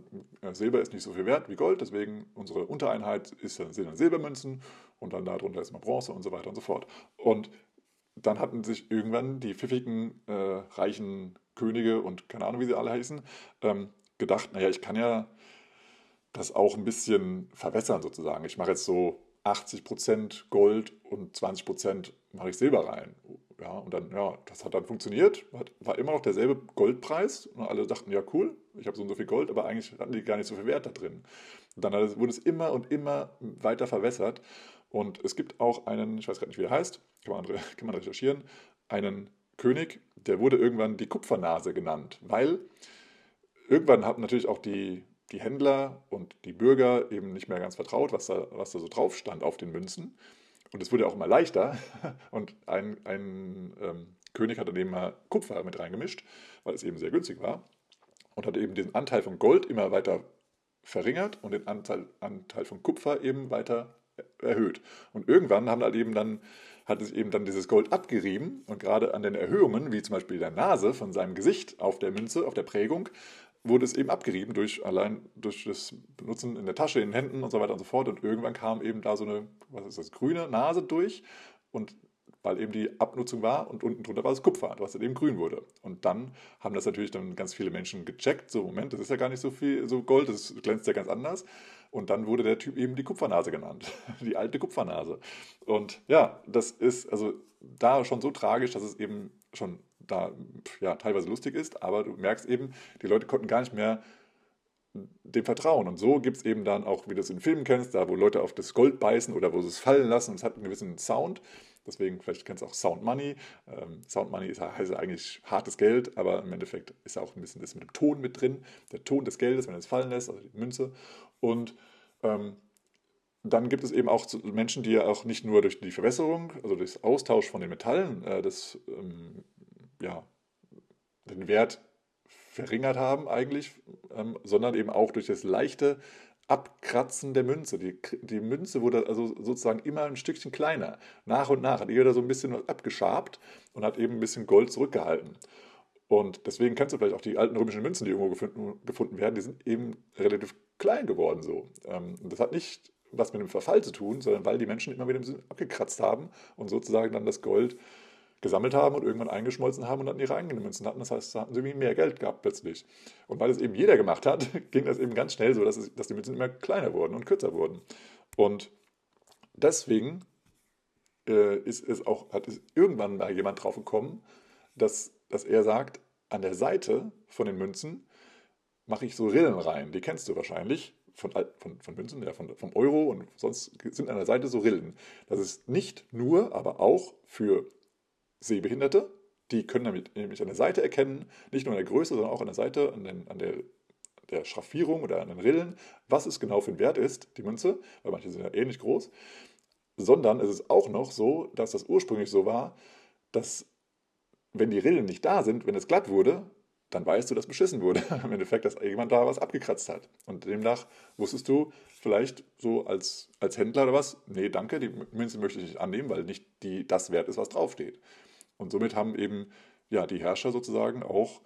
Speaker 1: Silber ist nicht so viel wert wie Gold, deswegen unsere Untereinheit ist, sind dann Silbermünzen und dann darunter ist mal Bronze und so weiter und so fort. Und dann hatten sich irgendwann die pfiffigen, äh, reichen Könige und keine Ahnung, wie sie alle heißen, ähm, gedacht, naja, ich kann ja das auch ein bisschen verwässern sozusagen. Ich mache jetzt so 80% Gold und 20% mache ich Silber rein. Ja, und dann, ja, das hat dann funktioniert, war immer noch derselbe Goldpreis und alle dachten, ja cool, ich habe so und so viel Gold, aber eigentlich hatten die gar nicht so viel Wert da drin. Und dann wurde es immer und immer weiter verwässert und es gibt auch einen, ich weiß gerade nicht, wie er heißt, kann man, kann man recherchieren, einen König, der wurde irgendwann die Kupfernase genannt, weil irgendwann haben natürlich auch die, die Händler und die Bürger eben nicht mehr ganz vertraut, was da, was da so drauf stand auf den Münzen. Und es wurde auch immer leichter. Und ein, ein ähm, König hat dann eben mal Kupfer mit reingemischt, weil es eben sehr günstig war. Und hat eben den Anteil von Gold immer weiter verringert und den Anteil, Anteil von Kupfer eben weiter erhöht. Und irgendwann haben halt eben dann, hat es eben dann dieses Gold abgerieben und gerade an den Erhöhungen, wie zum Beispiel der Nase von seinem Gesicht auf der Münze, auf der Prägung, wurde es eben abgerieben durch allein durch das Benutzen in der Tasche, in den Händen und so weiter und so fort. Und irgendwann kam eben da so eine, was ist das, grüne Nase durch und weil eben die Abnutzung war und unten drunter war das Kupfer, was dann eben grün wurde. Und dann haben das natürlich dann ganz viele Menschen gecheckt, so Moment, das ist ja gar nicht so viel so Gold, das glänzt ja ganz anders. Und dann wurde der Typ eben die Kupfernase genannt, die alte Kupfernase. Und ja, das ist also da schon so tragisch, dass es eben schon da ja, teilweise lustig ist, aber du merkst eben, die Leute konnten gar nicht mehr dem vertrauen. Und so gibt es eben dann auch, wie du es in Filmen kennst, da wo Leute auf das Gold beißen oder wo sie es fallen lassen und es hat einen gewissen Sound. Deswegen, vielleicht kennst du auch Sound Money. Ähm, Sound Money ist, heißt eigentlich hartes Geld, aber im Endeffekt ist auch ein bisschen das mit dem Ton mit drin. Der Ton des Geldes, wenn er es fallen lässt, also die Münze. Und ähm, dann gibt es eben auch Menschen, die ja auch nicht nur durch die Verwässerung, also durch das Austausch von den Metallen, äh, das ähm, ja, den Wert verringert haben eigentlich, ähm, sondern eben auch durch das leichte Abkratzen der Münze. Die, die Münze wurde also sozusagen immer ein Stückchen kleiner. Nach und nach hat jeder so ein bisschen abgeschabt und hat eben ein bisschen Gold zurückgehalten. Und deswegen kennst du vielleicht auch die alten römischen Münzen, die irgendwo gefunden, gefunden werden, die sind eben relativ klein geworden so. Ähm, das hat nicht was mit dem Verfall zu tun, sondern weil die Menschen immer wieder abgekratzt haben und sozusagen dann das Gold gesammelt haben und irgendwann eingeschmolzen haben und dann ihre eigenen Münzen hatten. Das heißt, da hatten sie irgendwie mehr Geld gehabt plötzlich. Und weil es eben jeder gemacht hat, ging das eben ganz schnell so, dass, es, dass die Münzen immer kleiner wurden und kürzer wurden. Und deswegen äh, ist es auch, hat es irgendwann mal jemand drauf gekommen, dass, dass er sagt, an der Seite von den Münzen mache ich so Rillen rein. Die kennst du wahrscheinlich von, von, von Münzen, ja, von, vom Euro und sonst sind an der Seite so Rillen. Das ist nicht nur, aber auch für Sehbehinderte. Die können damit nämlich an der Seite erkennen, nicht nur an der Größe, sondern auch an der Seite, an, den, an der, der Schraffierung oder an den Rillen, was es genau für ein Wert ist, die Münze, weil manche sind ja ähnlich groß. Sondern es ist auch noch so, dass das ursprünglich so war, dass wenn die Rillen nicht da sind, wenn es glatt wurde, dann weißt du, dass beschissen wurde. Im Endeffekt, dass jemand da was abgekratzt hat. Und demnach wusstest du vielleicht so als, als Händler oder was, nee, danke, die Münze möchte ich nicht annehmen, weil nicht die, das wert ist, was draufsteht. Und somit haben eben ja, die Herrscher sozusagen auch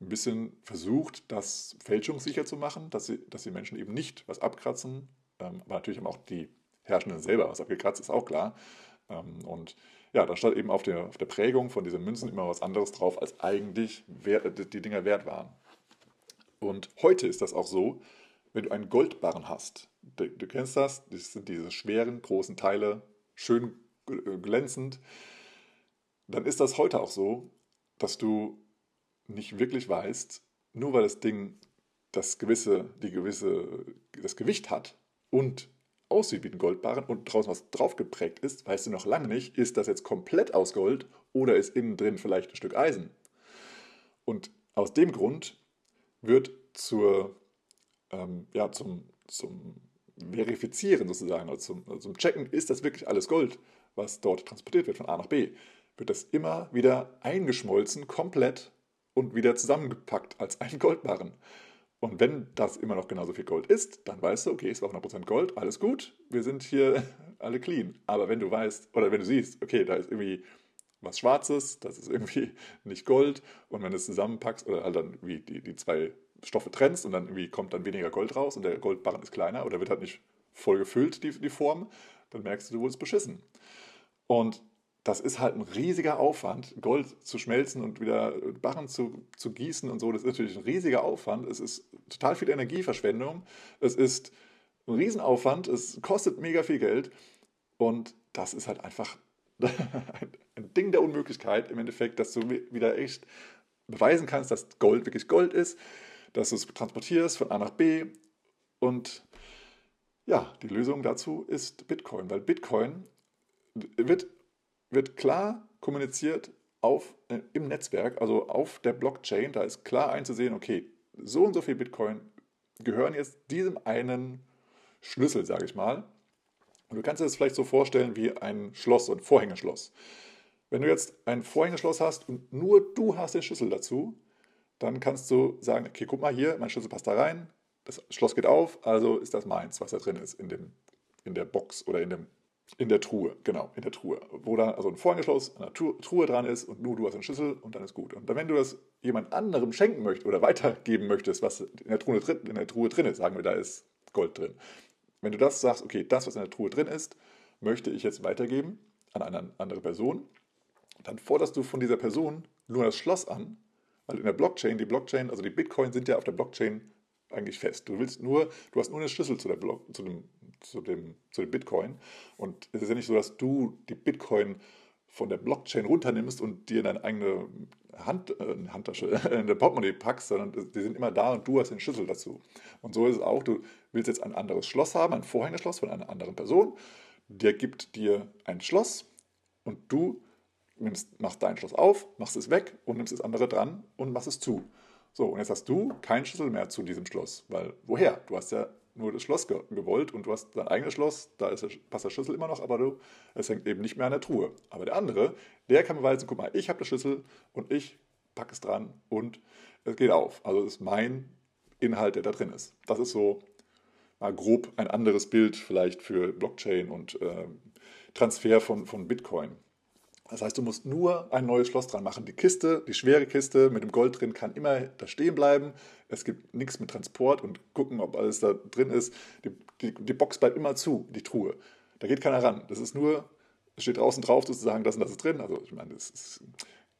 Speaker 1: ein bisschen versucht, das fälschungssicher zu machen, dass, sie, dass die Menschen eben nicht was abkratzen. Ähm, aber natürlich haben auch die Herrschenden selber was abgekratzt, ist auch klar. Ähm, und ja, da stand eben auf der, auf der Prägung von diesen Münzen immer was anderes drauf, als eigentlich wert, die Dinger wert waren. Und heute ist das auch so, wenn du einen Goldbarren hast. Du, du kennst das, das sind diese schweren, großen Teile, schön glänzend. Dann ist das heute auch so, dass du nicht wirklich weißt, nur weil das Ding das gewisse, die gewisse, das Gewicht hat und aussieht wie ein Goldbarren und draußen was drauf geprägt ist, weißt du noch lange nicht, ist das jetzt komplett aus Gold oder ist innen drin vielleicht ein Stück Eisen. Und aus dem Grund wird zur, ähm, ja, zum, zum Verifizieren sozusagen, also zum, also zum Checken, ist das wirklich alles Gold, was dort transportiert wird von A nach B, wird das immer wieder eingeschmolzen, komplett und wieder zusammengepackt als ein Goldbarren. Und wenn das immer noch genauso viel Gold ist, dann weißt du, okay, es war 100% Gold, alles gut, wir sind hier alle clean. Aber wenn du weißt, oder wenn du siehst, okay, da ist irgendwie was Schwarzes, das ist irgendwie nicht Gold, und wenn du es zusammenpackst oder halt dann wie die, die zwei Stoffe trennst und dann irgendwie kommt dann weniger Gold raus und der Goldbarren ist kleiner oder wird halt nicht voll gefüllt, die, die Form, dann merkst du, du wurdest beschissen. Und das ist halt ein riesiger Aufwand, Gold zu schmelzen und wieder Barren zu, zu gießen und so. Das ist natürlich ein riesiger Aufwand. Es ist total viel Energieverschwendung. Es ist ein Riesenaufwand. Es kostet mega viel Geld. Und das ist halt einfach ein Ding der Unmöglichkeit im Endeffekt, dass du wieder echt beweisen kannst, dass Gold wirklich Gold ist, dass du es transportierst von A nach B. Und ja, die Lösung dazu ist Bitcoin, weil Bitcoin wird wird klar kommuniziert auf, äh, im Netzwerk, also auf der Blockchain. Da ist klar einzusehen, okay, so und so viel Bitcoin gehören jetzt diesem einen Schlüssel, sage ich mal. Und du kannst dir das vielleicht so vorstellen wie ein Schloss, ein Vorhängeschloss. Wenn du jetzt ein Vorhängeschloss hast und nur du hast den Schlüssel dazu, dann kannst du sagen, okay, guck mal hier, mein Schlüssel passt da rein, das Schloss geht auf, also ist das meins, was da drin ist in, dem, in der Box oder in dem in der Truhe, genau, in der Truhe. Wo dann also ein Vorhängeschloss an der Truhe dran ist und nur du hast einen Schlüssel und dann ist gut. Und wenn du das jemand anderem schenken möchtest oder weitergeben möchtest, was in der, Truhe, in der Truhe drin ist, sagen wir, da ist Gold drin. Wenn du das sagst, okay, das, was in der Truhe drin ist, möchte ich jetzt weitergeben an eine andere Person, dann forderst du von dieser Person nur das Schloss an, weil in der Blockchain, die Blockchain, also die Bitcoin sind ja auf der Blockchain eigentlich fest. Du willst nur, du hast nur einen Schlüssel zu, Block, zu, dem, zu, dem, zu dem Bitcoin. Und es ist ja nicht so, dass du die Bitcoin von der Blockchain runternimmst und dir in deine eigene Hand, äh, Handtasche, in der Portemonnaie packst, sondern die sind immer da und du hast den Schlüssel dazu. Und so ist es auch, du willst jetzt ein anderes Schloss haben, ein Vorhängeschloss von einer anderen Person, der gibt dir ein Schloss und du nimmst, machst dein Schloss auf, machst es weg und nimmst das andere dran und machst es zu. So, und jetzt hast du keinen Schlüssel mehr zu diesem Schloss, weil woher? Du hast ja nur das Schloss ge gewollt und du hast dein eigenes Schloss, da ist passt der Schlüssel immer noch, aber du, es hängt eben nicht mehr an der Truhe. Aber der andere, der kann beweisen, guck mal, ich habe den Schlüssel und ich packe es dran und es geht auf. Also es ist mein Inhalt, der da drin ist. Das ist so mal grob ein anderes Bild vielleicht für Blockchain und äh, Transfer von, von Bitcoin. Das heißt, du musst nur ein neues Schloss dran machen. Die Kiste, die schwere Kiste mit dem Gold drin, kann immer da stehen bleiben. Es gibt nichts mit Transport und gucken, ob alles da drin ist. Die, die, die Box bleibt immer zu, die Truhe. Da geht keiner ran. Das ist nur, es steht draußen drauf sozusagen, das und das ist drin. Also ich meine, das ist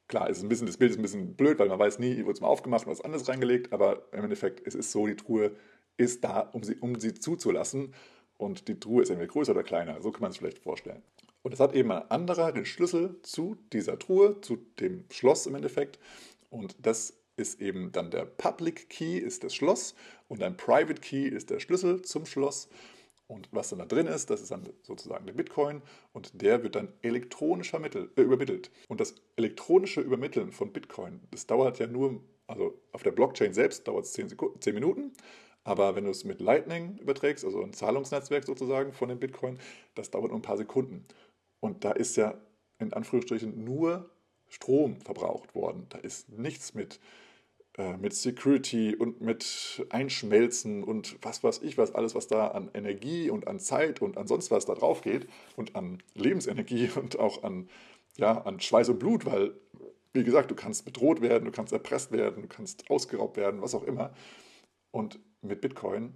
Speaker 1: klar, ist ein bisschen, das Bild ist ein bisschen blöd, weil man weiß nie, wurde es mal aufgemacht und was anderes reingelegt. Aber im Endeffekt, es ist so, die Truhe ist da, um sie, um sie zuzulassen. und die Truhe ist entweder größer oder kleiner. So kann man es vielleicht vorstellen. Und es hat eben ein anderer den Schlüssel zu dieser Truhe, zu dem Schloss im Endeffekt. Und das ist eben dann der Public Key, ist das Schloss. Und ein Private Key ist der Schlüssel zum Schloss. Und was dann da drin ist, das ist dann sozusagen der Bitcoin und der wird dann elektronisch äh, übermittelt. Und das elektronische Übermitteln von Bitcoin, das dauert ja nur, also auf der Blockchain selbst dauert es 10, 10 Minuten, aber wenn du es mit Lightning überträgst, also ein Zahlungsnetzwerk sozusagen von dem Bitcoin, das dauert nur ein paar Sekunden. Und da ist ja in Anführungsstrichen nur Strom verbraucht worden. Da ist nichts mit, äh, mit Security und mit Einschmelzen und was weiß ich was, alles was da an Energie und an Zeit und an sonst was da drauf geht und an Lebensenergie und auch an, ja, an Schweiß und Blut, weil, wie gesagt, du kannst bedroht werden, du kannst erpresst werden, du kannst ausgeraubt werden, was auch immer. Und mit Bitcoin,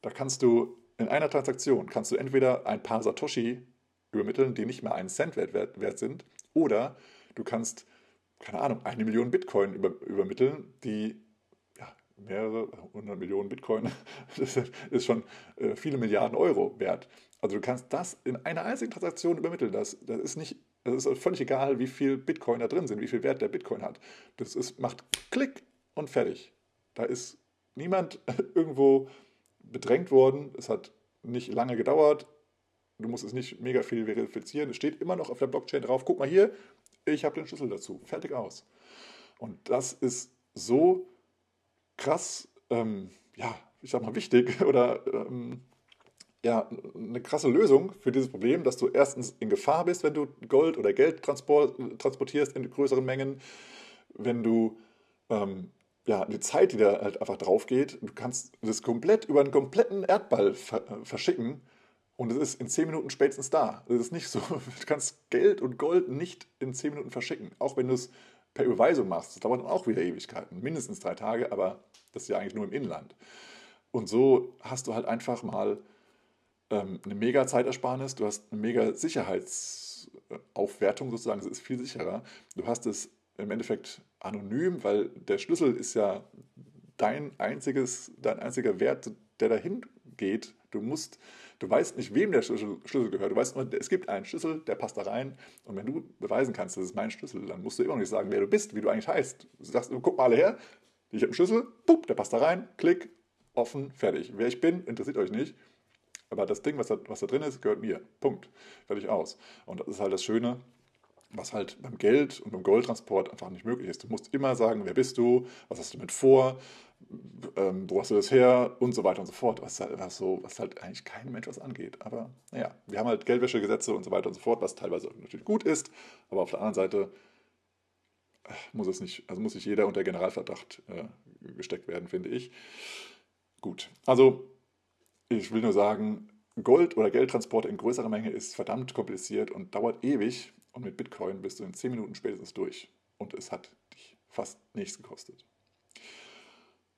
Speaker 1: da kannst du in einer Transaktion, kannst du entweder ein paar Satoshi übermitteln, die nicht mehr einen Cent wert, wert, wert sind, oder du kannst, keine Ahnung, eine Million Bitcoin über, übermitteln, die ja, mehrere hundert Millionen Bitcoin, das ist schon äh, viele Milliarden Euro wert. Also du kannst das in einer einzigen Transaktion übermitteln. Das, das ist nicht, das ist völlig egal, wie viel Bitcoin da drin sind, wie viel Wert der Bitcoin hat. Das ist, macht Klick und fertig. Da ist niemand irgendwo bedrängt worden. Es hat nicht lange gedauert. Du musst es nicht mega viel verifizieren. Es steht immer noch auf der Blockchain drauf. Guck mal hier, ich habe den Schlüssel dazu. Fertig aus. Und das ist so krass, ähm, ja, ich sag mal wichtig oder ähm, ja, eine krasse Lösung für dieses Problem, dass du erstens in Gefahr bist, wenn du Gold oder Geld transportierst in größeren Mengen, wenn du ähm, ja, die Zeit, die da halt einfach drauf geht, du kannst das komplett über einen kompletten Erdball äh, verschicken und es ist in 10 Minuten spätestens da. Das ist nicht so, du kannst Geld und Gold nicht in 10 Minuten verschicken, auch wenn du es per Überweisung machst. Das dauert dann auch wieder Ewigkeiten, mindestens drei Tage, aber das ist ja eigentlich nur im Inland. Und so hast du halt einfach mal ähm, eine mega Zeitersparnis, du hast eine mega Sicherheitsaufwertung sozusagen, es ist viel sicherer. Du hast es im Endeffekt anonym, weil der Schlüssel ist ja dein, einziges, dein einziger Wert, der dahin geht. Du musst, du weißt nicht, wem der Schlüssel, Schlüssel gehört. Du weißt nur, es gibt einen Schlüssel, der passt da rein. Und wenn du beweisen kannst, das ist mein Schlüssel, dann musst du immer noch nicht sagen, wer du bist, wie du eigentlich heißt. Du sagst, guck mal alle her, ich habe einen Schlüssel, pup, der passt da rein, klick, offen, fertig. Wer ich bin, interessiert euch nicht. Aber das Ding, was da, was da drin ist, gehört mir. Punkt. Fertig aus. Und das ist halt das Schöne was halt beim Geld und beim Goldtransport einfach nicht möglich ist. Du musst immer sagen, wer bist du, was hast du mit vor, ähm, wo hast du das her und so weiter und so fort, was halt, was so, was halt eigentlich kein Mensch was angeht. Aber naja, wir haben halt Geldwäschegesetze und so weiter und so fort, was teilweise natürlich gut ist, aber auf der anderen Seite äh, muss es nicht, also muss nicht jeder unter Generalverdacht äh, gesteckt werden, finde ich. Gut, also ich will nur sagen, Gold- oder Geldtransport in größerer Menge ist verdammt kompliziert und dauert ewig. Und mit Bitcoin bist du in 10 Minuten spätestens durch. Und es hat dich fast nichts gekostet.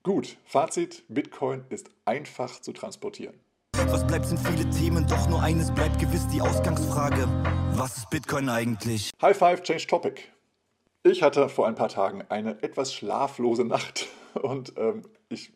Speaker 1: Gut, Fazit, Bitcoin ist einfach zu transportieren.
Speaker 3: Was bleibt sind viele Themen, doch nur eines bleibt gewiss die Ausgangsfrage. Was ist Bitcoin eigentlich?
Speaker 1: High Five, Change Topic. Ich hatte vor ein paar Tagen eine etwas schlaflose Nacht. Und ähm, ich,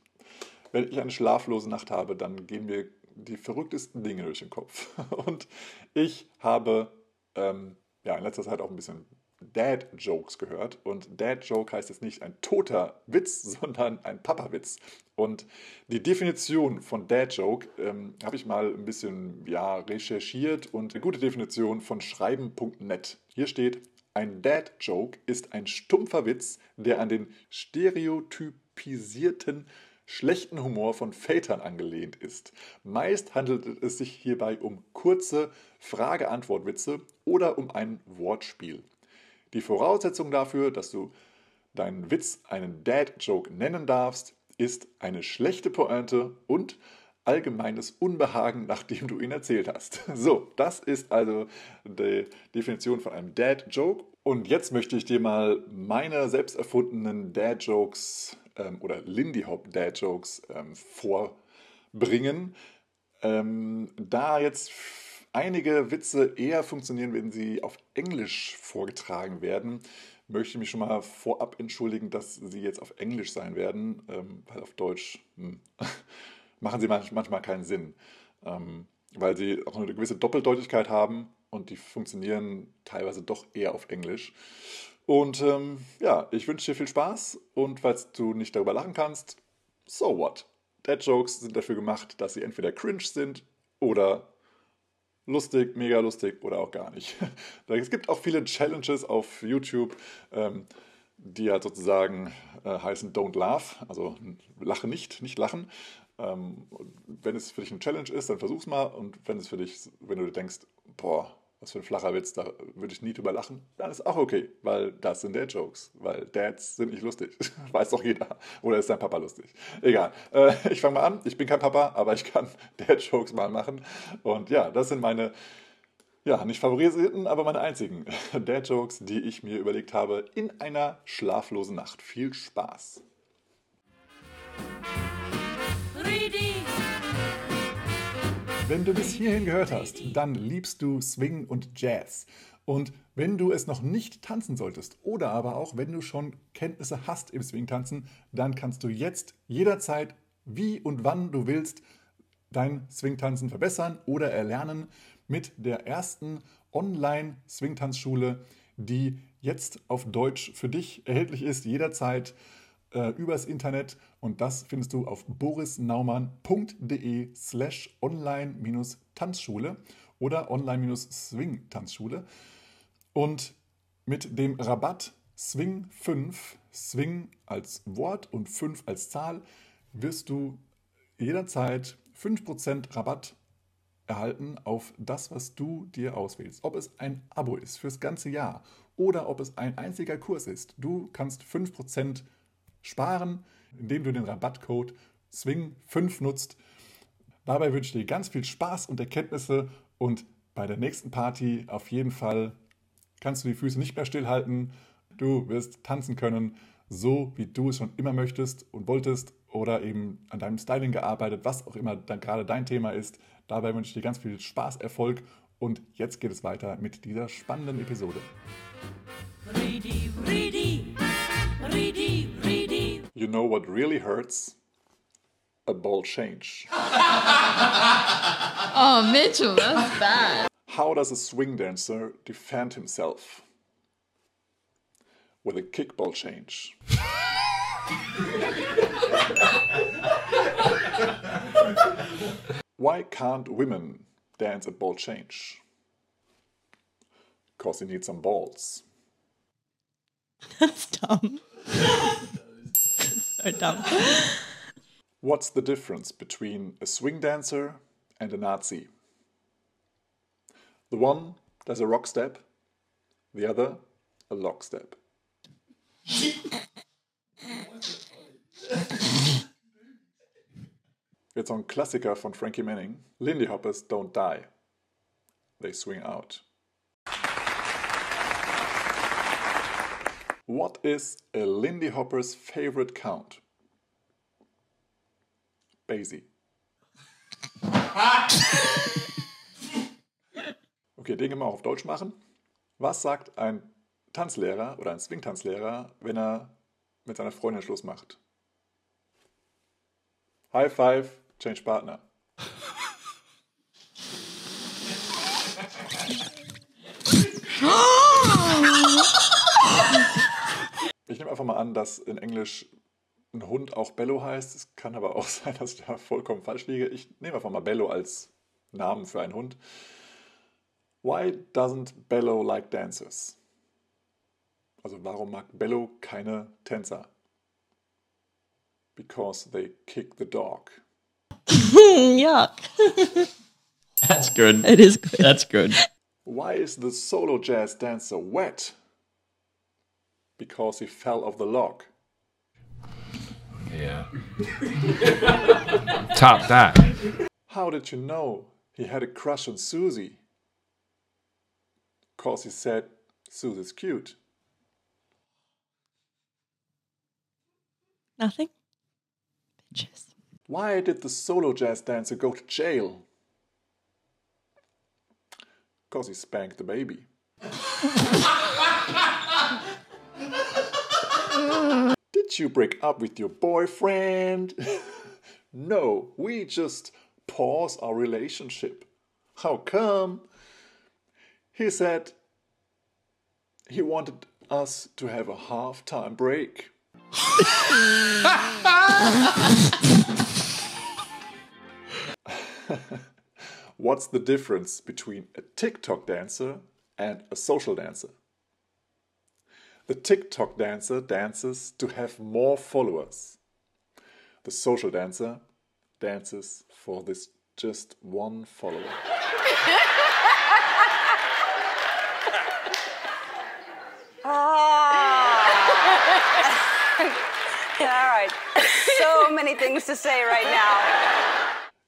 Speaker 1: wenn ich eine schlaflose Nacht habe, dann gehen mir die verrücktesten Dinge durch den Kopf. Und ich habe ähm, ja, in letzter Zeit auch ein bisschen Dad-Jokes gehört. Und Dad-Joke heißt jetzt nicht ein toter Witz, sondern ein Papa-Witz. Und die Definition von Dad-Joke ähm, habe ich mal ein bisschen ja, recherchiert und eine gute Definition von schreiben.net. Hier steht, ein Dad-Joke ist ein stumpfer Witz, der an den stereotypisierten schlechten Humor von Vätern angelehnt ist. Meist handelt es sich hierbei um kurze Frage-Antwort-Witze oder um ein Wortspiel. Die Voraussetzung dafür, dass du deinen Witz einen Dad-Joke nennen darfst, ist eine schlechte Pointe und allgemeines Unbehagen, nachdem du ihn erzählt hast. So, das ist also die Definition von einem Dad-Joke. Und jetzt möchte ich dir mal meine selbst erfundenen Dad-Jokes ähm, oder Lindy Hop Dad Jokes ähm, vorbringen. Ähm, da jetzt einige Witze eher funktionieren, wenn sie auf Englisch vorgetragen werden, möchte ich mich schon mal vorab entschuldigen, dass sie jetzt auf Englisch sein werden, ähm, weil auf Deutsch hm, machen sie manchmal keinen Sinn. ähm, weil sie auch eine gewisse Doppeldeutigkeit haben und die funktionieren teilweise doch eher auf Englisch. Und ähm, ja, ich wünsche dir viel Spaß und falls du nicht darüber lachen kannst, so what? Dead Jokes sind dafür gemacht, dass sie entweder cringe sind oder lustig, mega lustig oder auch gar nicht. es gibt auch viele Challenges auf YouTube, ähm, die halt sozusagen äh, heißen Don't Laugh, also lache nicht, nicht lachen. Ähm, wenn es für dich eine Challenge ist, dann versuch's mal und wenn es für dich, wenn du denkst, boah, was für ein flacher Witz, da würde ich nie drüber lachen, dann ist auch okay, weil das sind Dad-Jokes, weil Dads sind nicht lustig, weiß doch jeder. Oder ist dein Papa lustig? Egal, äh, ich fange mal an, ich bin kein Papa, aber ich kann Dad-Jokes mal machen und ja, das sind meine, ja, nicht favorisierten, aber meine einzigen Dad-Jokes, die ich mir überlegt habe in einer schlaflosen Nacht. Viel Spaß! Wenn du bis hierhin gehört hast, dann liebst du Swing und Jazz. Und wenn du es noch nicht tanzen solltest oder aber auch wenn du schon Kenntnisse hast im Swing-Tanzen, dann kannst du jetzt jederzeit, wie und wann du willst, dein Swing-Tanzen verbessern oder erlernen mit der ersten Online-Swing-Tanzschule, die jetzt auf Deutsch für dich erhältlich ist, jederzeit äh, übers Internet und das findest du auf borisnaumann.de slash online-tanzschule oder online-swing-tanzschule. Und mit dem Rabatt Swing 5, Swing als Wort und 5 als Zahl, wirst du jederzeit 5% Rabatt erhalten auf das, was du dir auswählst. Ob es ein Abo ist fürs ganze Jahr oder ob es ein einziger Kurs ist. Du kannst 5% sparen, indem du den Rabattcode SWING5 nutzt. Dabei wünsche ich dir ganz viel Spaß und Erkenntnisse und bei der nächsten Party auf jeden Fall kannst du die Füße nicht mehr stillhalten. Du wirst tanzen können, so wie du es schon immer möchtest und wolltest oder eben an deinem Styling gearbeitet, was auch immer dann gerade dein Thema ist. Dabei wünsche ich dir ganz viel Spaß, Erfolg und jetzt geht es weiter mit dieser spannenden Episode. Ready, ready, ready. You know what really hurts? A ball change.
Speaker 4: oh, Mitchell, that's bad.
Speaker 1: How does a swing dancer defend himself? With a kickball change. Why can't women dance a ball change? Because you need some balls.
Speaker 4: That's dumb. so dumb.
Speaker 1: What's the difference between a swing dancer and a Nazi? The one does a rock step, the other a lock step. Noch ein Klassiker von Frankie Manning. Lindy Hoppers don't die. They swing out. What is a Lindy Hopper's favorite count? Basie. Okay, den können wir auch auf Deutsch machen. Was sagt ein Tanzlehrer oder ein Swing-Tanzlehrer, wenn er mit seiner Freundin Schluss macht? High five, change partner. Ich nehme einfach mal an, dass in Englisch ein Hund auch Bello heißt. Es kann aber auch sein, dass ich da vollkommen falsch liege. Ich nehme einfach mal Bello als Namen für einen Hund. Why doesn't Bello like dancers? Also warum mag Bello keine Tänzer? Because they kick the dog.
Speaker 4: Yuck.
Speaker 5: That's good.
Speaker 4: It is good.
Speaker 5: That's good.
Speaker 1: Why is the solo jazz dancer wet? Because he fell off the log.
Speaker 5: Yeah. Top that.
Speaker 1: How did you know he had a crush on Susie? Because he said Susie's cute.
Speaker 4: Nothing. Bitches.
Speaker 1: Why did the solo jazz dancer go to jail? Because he spanked the baby. Did you break up with your boyfriend? no, we just pause our relationship. How come? He said he wanted us to have a half-time break. What's the difference between a TikTok dancer and a social dancer? The TikTok dancer dances to have more followers. The social dancer dances for this just one follower. Ah.
Speaker 6: All right. So many things to say right now.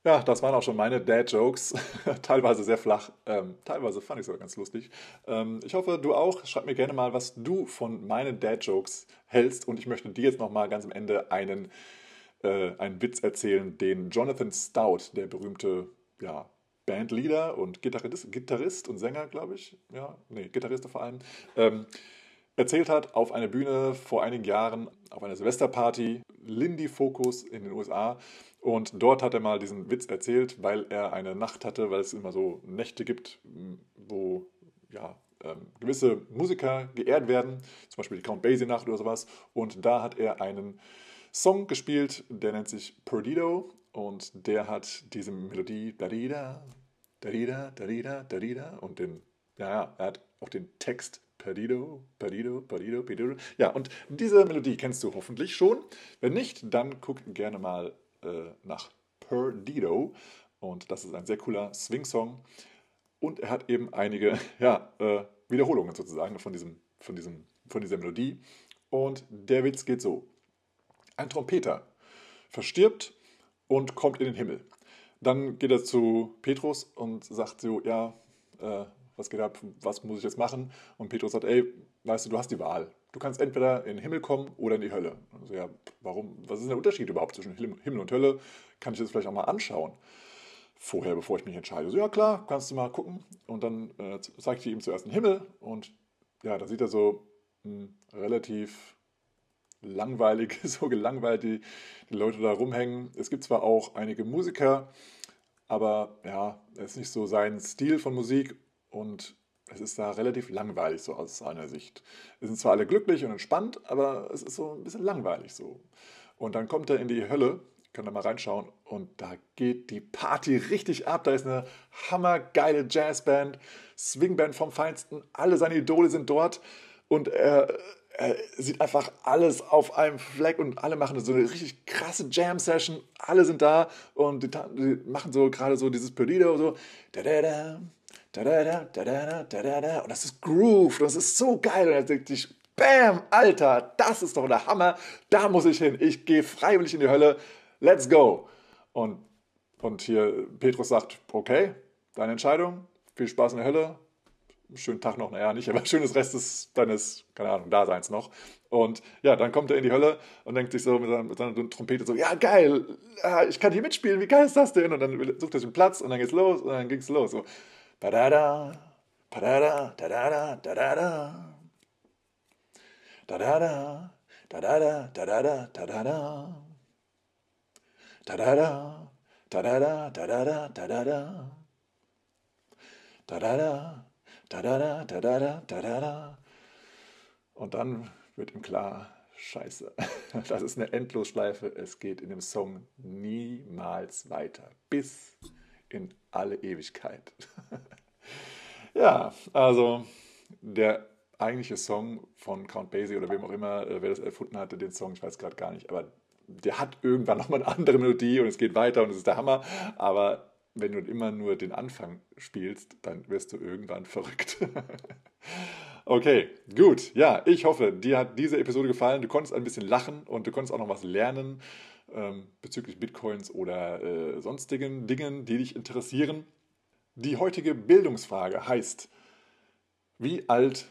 Speaker 1: Ja, das waren auch schon meine Dad-Jokes. teilweise sehr flach, ähm, teilweise fand ich sogar ganz lustig. Ähm, ich hoffe, du auch. Schreib mir gerne mal, was du von meinen Dad-Jokes hältst. Und ich möchte dir jetzt nochmal ganz am Ende einen, äh, einen Witz erzählen, den Jonathan Stout, der berühmte ja, Bandleader und Gitarrist, Gitarrist und Sänger, glaube ich, ja, nee, Gitarrist vor allem, ähm, erzählt hat auf einer Bühne vor einigen Jahren auf einer Silvesterparty, Lindy Focus in den USA. Und dort hat er mal diesen Witz erzählt, weil er eine Nacht hatte, weil es immer so Nächte gibt, wo ja, ähm, gewisse Musiker geehrt werden, zum Beispiel die Count Basie Nacht oder sowas. Und da hat er einen Song gespielt, der nennt sich Perdido und der hat diese Melodie Darida, Darida, Darida, Darida und den, ja, er hat auch den Text Perdido, Perdido, Perdido, Perdido. Ja, und diese Melodie kennst du hoffentlich schon. Wenn nicht, dann guck gerne mal äh, nach Perdido. Und das ist ein sehr cooler Swing-Song. Und er hat eben einige ja, äh, Wiederholungen sozusagen von, diesem, von, diesem, von dieser Melodie. Und der Witz geht so. Ein Trompeter verstirbt und kommt in den Himmel. Dann geht er zu Petrus und sagt so, ja, äh, was geht ab, was muss ich jetzt machen? Und Petrus sagt, ey, weißt du, du hast die Wahl. Du kannst entweder in den Himmel kommen oder in die Hölle. Also ja, warum, was ist der Unterschied überhaupt zwischen Himmel und Hölle? Kann ich das vielleicht auch mal anschauen? Vorher, bevor ich mich entscheide. So, ja klar, kannst du mal gucken. Und dann äh, zeigt ich ihm zuerst den Himmel und ja, da sieht er so mh, hm, relativ langweilig, so gelangweilt die, die Leute da rumhängen. Es gibt zwar auch einige Musiker, aber ja, es ist nicht so sein Stil von Musik und es ist da relativ langweilig so aus seiner Sicht. Es sind zwar alle glücklich und entspannt, aber es ist so ein bisschen langweilig so. Und dann kommt er in die Hölle, könnt ihr mal reinschauen, und da geht die Party richtig ab. Da ist eine hammergeile Jazzband, Swingband vom Feinsten, alle seine Idole sind dort und er, er sieht einfach alles auf einem Fleck und alle machen so eine richtig krasse Jam-Session. Alle sind da und die, die machen so gerade so dieses Perdido, so da da da da da da da da da da und das ist Groove, das ist so geil. Und er denkt sich, Bam, Alter, das ist doch der Hammer, da muss ich hin. Ich gehe freiwillig in die Hölle, let's go. Und, und hier Petrus sagt, okay, deine Entscheidung, viel Spaß in der Hölle, schönen Tag noch, naja, nicht, aber schönes Rest des, deines, keine Ahnung, Daseins noch. Und ja, dann kommt er in die Hölle und denkt sich so mit seiner, mit seiner Trompete so, ja, geil, ich kann hier mitspielen, wie geil ist das denn? Und dann sucht er sich einen Platz und dann geht's los und dann ging's los. So, Padada, padada, dadada, dadada. Dadada, dadada, dadada, dadada. Dadada, dadada, dadada, dadada. Dadada, dadada, dadada, dadada. Und dann wird ihm klar, Scheiße. Das ist eine Endlosschleife. Es geht in dem Song niemals weiter. Bis in alle Ewigkeit. ja, also der eigentliche Song von Count Basie oder wem auch immer, äh, wer das erfunden hatte, den Song, ich weiß gerade gar nicht, aber der hat irgendwann nochmal eine andere Melodie und es geht weiter und es ist der Hammer. Aber wenn du immer nur den Anfang spielst, dann wirst du irgendwann verrückt. okay, gut. Ja, ich hoffe, dir hat diese Episode gefallen. Du konntest ein bisschen lachen und du konntest auch noch was lernen ähm, bezüglich Bitcoins oder äh, sonstigen Dingen, die dich interessieren. Die heutige Bildungsfrage heißt, wie alt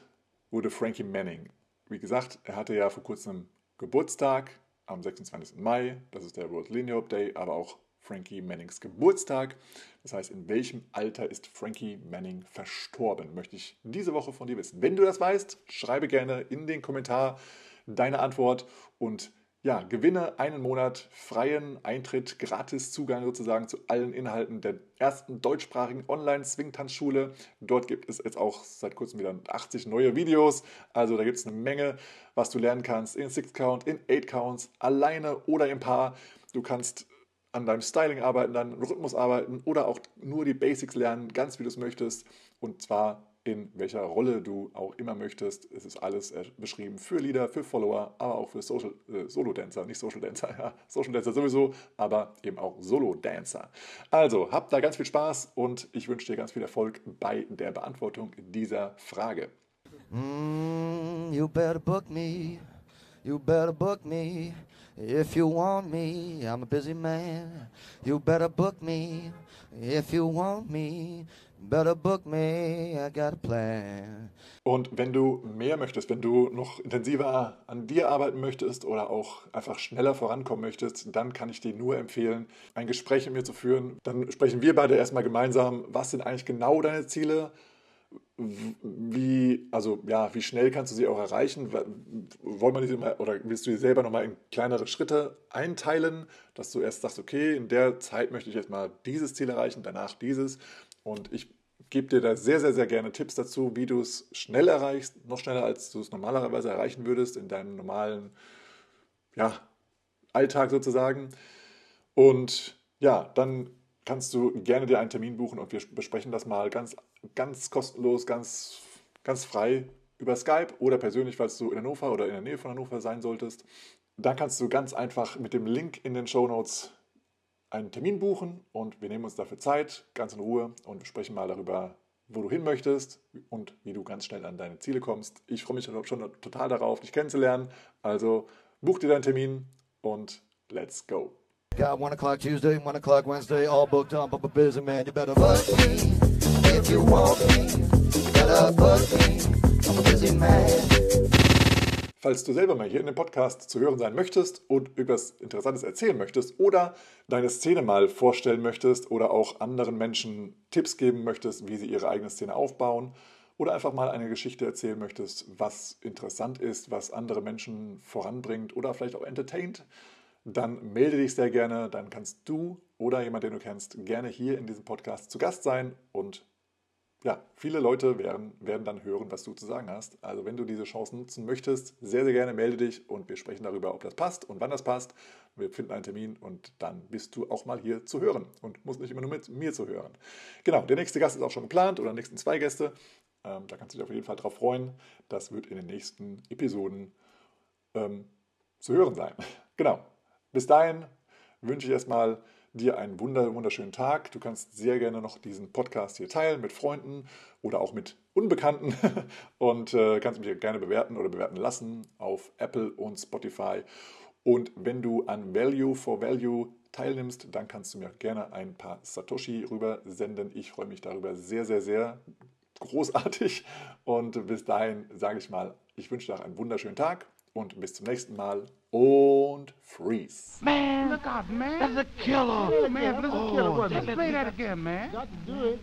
Speaker 1: wurde Frankie Manning? Wie gesagt, er hatte ja vor kurzem Geburtstag am 26. Mai, das ist der World Linear Day, aber auch Frankie Mannings Geburtstag. Das heißt, in welchem Alter ist Frankie Manning verstorben? Möchte ich diese Woche von dir wissen. Wenn du das weißt, schreibe gerne in den Kommentar deine Antwort und ja, gewinne einen Monat freien Eintritt, gratis Zugang sozusagen zu allen Inhalten der ersten deutschsprachigen Online-Swing-Tanzschule. Dort gibt es jetzt auch seit kurzem wieder 80 neue Videos. Also da gibt es eine Menge, was du lernen kannst in Six Count, in Eight Counts, alleine oder im Paar. Du kannst an deinem Styling arbeiten, deinen Rhythmus arbeiten oder auch nur die Basics lernen, ganz wie du es möchtest. Und zwar in welcher Rolle du auch immer möchtest. Es ist alles äh, beschrieben für Leader, für Follower, aber auch für Social, äh, Solo-Dancer. Nicht Social Dancer, ja, Social Dancer sowieso, aber eben auch Solo-Dancer. Also, habt da ganz viel Spaß und ich wünsche dir ganz viel Erfolg bei der Beantwortung dieser Frage.
Speaker 7: Mm, you better book me. You better book me. If you want me, I'm a busy man. You better book me. If you want me, better book me. I got a plan.
Speaker 1: Und wenn du mehr möchtest, wenn du noch intensiver an dir arbeiten möchtest oder auch einfach schneller vorankommen möchtest, dann kann ich dir nur empfehlen, ein Gespräch mit mir zu führen. Dann sprechen wir beide erstmal gemeinsam, was sind eigentlich genau deine Ziele? wie, also ja, wie schnell kannst du sie auch erreichen? Wollen wir diese mal, oder willst du sie selber nochmal in kleinere Schritte einteilen, dass du erst sagst, okay, in der Zeit möchte ich jetzt mal dieses Ziel erreichen, danach dieses. Und ich gebe dir da sehr, sehr, sehr gerne Tipps dazu, wie du es schnell erreichst, noch schneller als du es normalerweise erreichen würdest in deinem normalen ja, Alltag sozusagen. Und ja, dann kannst du gerne dir einen Termin buchen und wir besprechen das mal ganz, ganz kostenlos, ganz, ganz frei über Skype oder persönlich, falls du in Hannover oder in der Nähe von Hannover sein solltest. Da kannst du ganz einfach mit dem Link in den Show Notes einen Termin buchen und wir nehmen uns dafür Zeit, ganz in Ruhe und sprechen mal darüber, wo du hin möchtest und wie du ganz schnell an deine Ziele kommst. Ich freue mich schon total darauf, dich kennenzulernen. Also buch dir deinen Termin und let's go.
Speaker 7: Got one o'clock Tuesday, one o'clock Wednesday, all booked up. A busy man. You better book me if you want me. You better book me. I'm a busy man.
Speaker 1: Falls du selber mal hier in dem Podcast zu hören sein möchtest und irgendwas Interessantes erzählen möchtest oder deine Szene mal vorstellen möchtest oder auch anderen Menschen Tipps geben möchtest, wie sie ihre eigene Szene aufbauen oder einfach mal eine Geschichte erzählen möchtest, was interessant ist, was andere Menschen voranbringt oder vielleicht auch entertaint, dann melde dich sehr gerne. Dann kannst du oder jemand, den du kennst, gerne hier in diesem Podcast zu Gast sein und ja, viele Leute werden, werden dann hören, was du zu sagen hast. Also wenn du diese Chance nutzen möchtest, sehr, sehr gerne melde dich und wir sprechen darüber, ob das passt und wann das passt. Wir finden einen Termin und dann bist du auch mal hier zu hören und musst nicht immer nur mit mir zu hören. Genau, der nächste Gast ist auch schon geplant oder nächsten zwei Gäste. Ähm, da kannst du dich auf jeden Fall drauf freuen. Das wird in den nächsten Episoden ähm, zu hören sein. Genau. Bis dahin wünsche ich erstmal dir einen wunderschönen Tag. Du kannst sehr gerne noch diesen Podcast hier teilen mit Freunden oder auch mit Unbekannten und äh, kannst mich gerne bewerten oder bewerten lassen auf Apple und Spotify. Und wenn du an Value for Value teilnimmst, dann kannst du mir gerne ein paar Satoshi rüber senden. Ich freue mich darüber sehr, sehr, sehr großartig. Und bis dahin sage ich mal, ich wünsche dir einen wunderschönen Tag und bis zum nächsten Mal und freeze.
Speaker 8: Man, look out, man. That's a killer. Oh, man, that's a killer. Oh, Just play that again, man. Got to do it.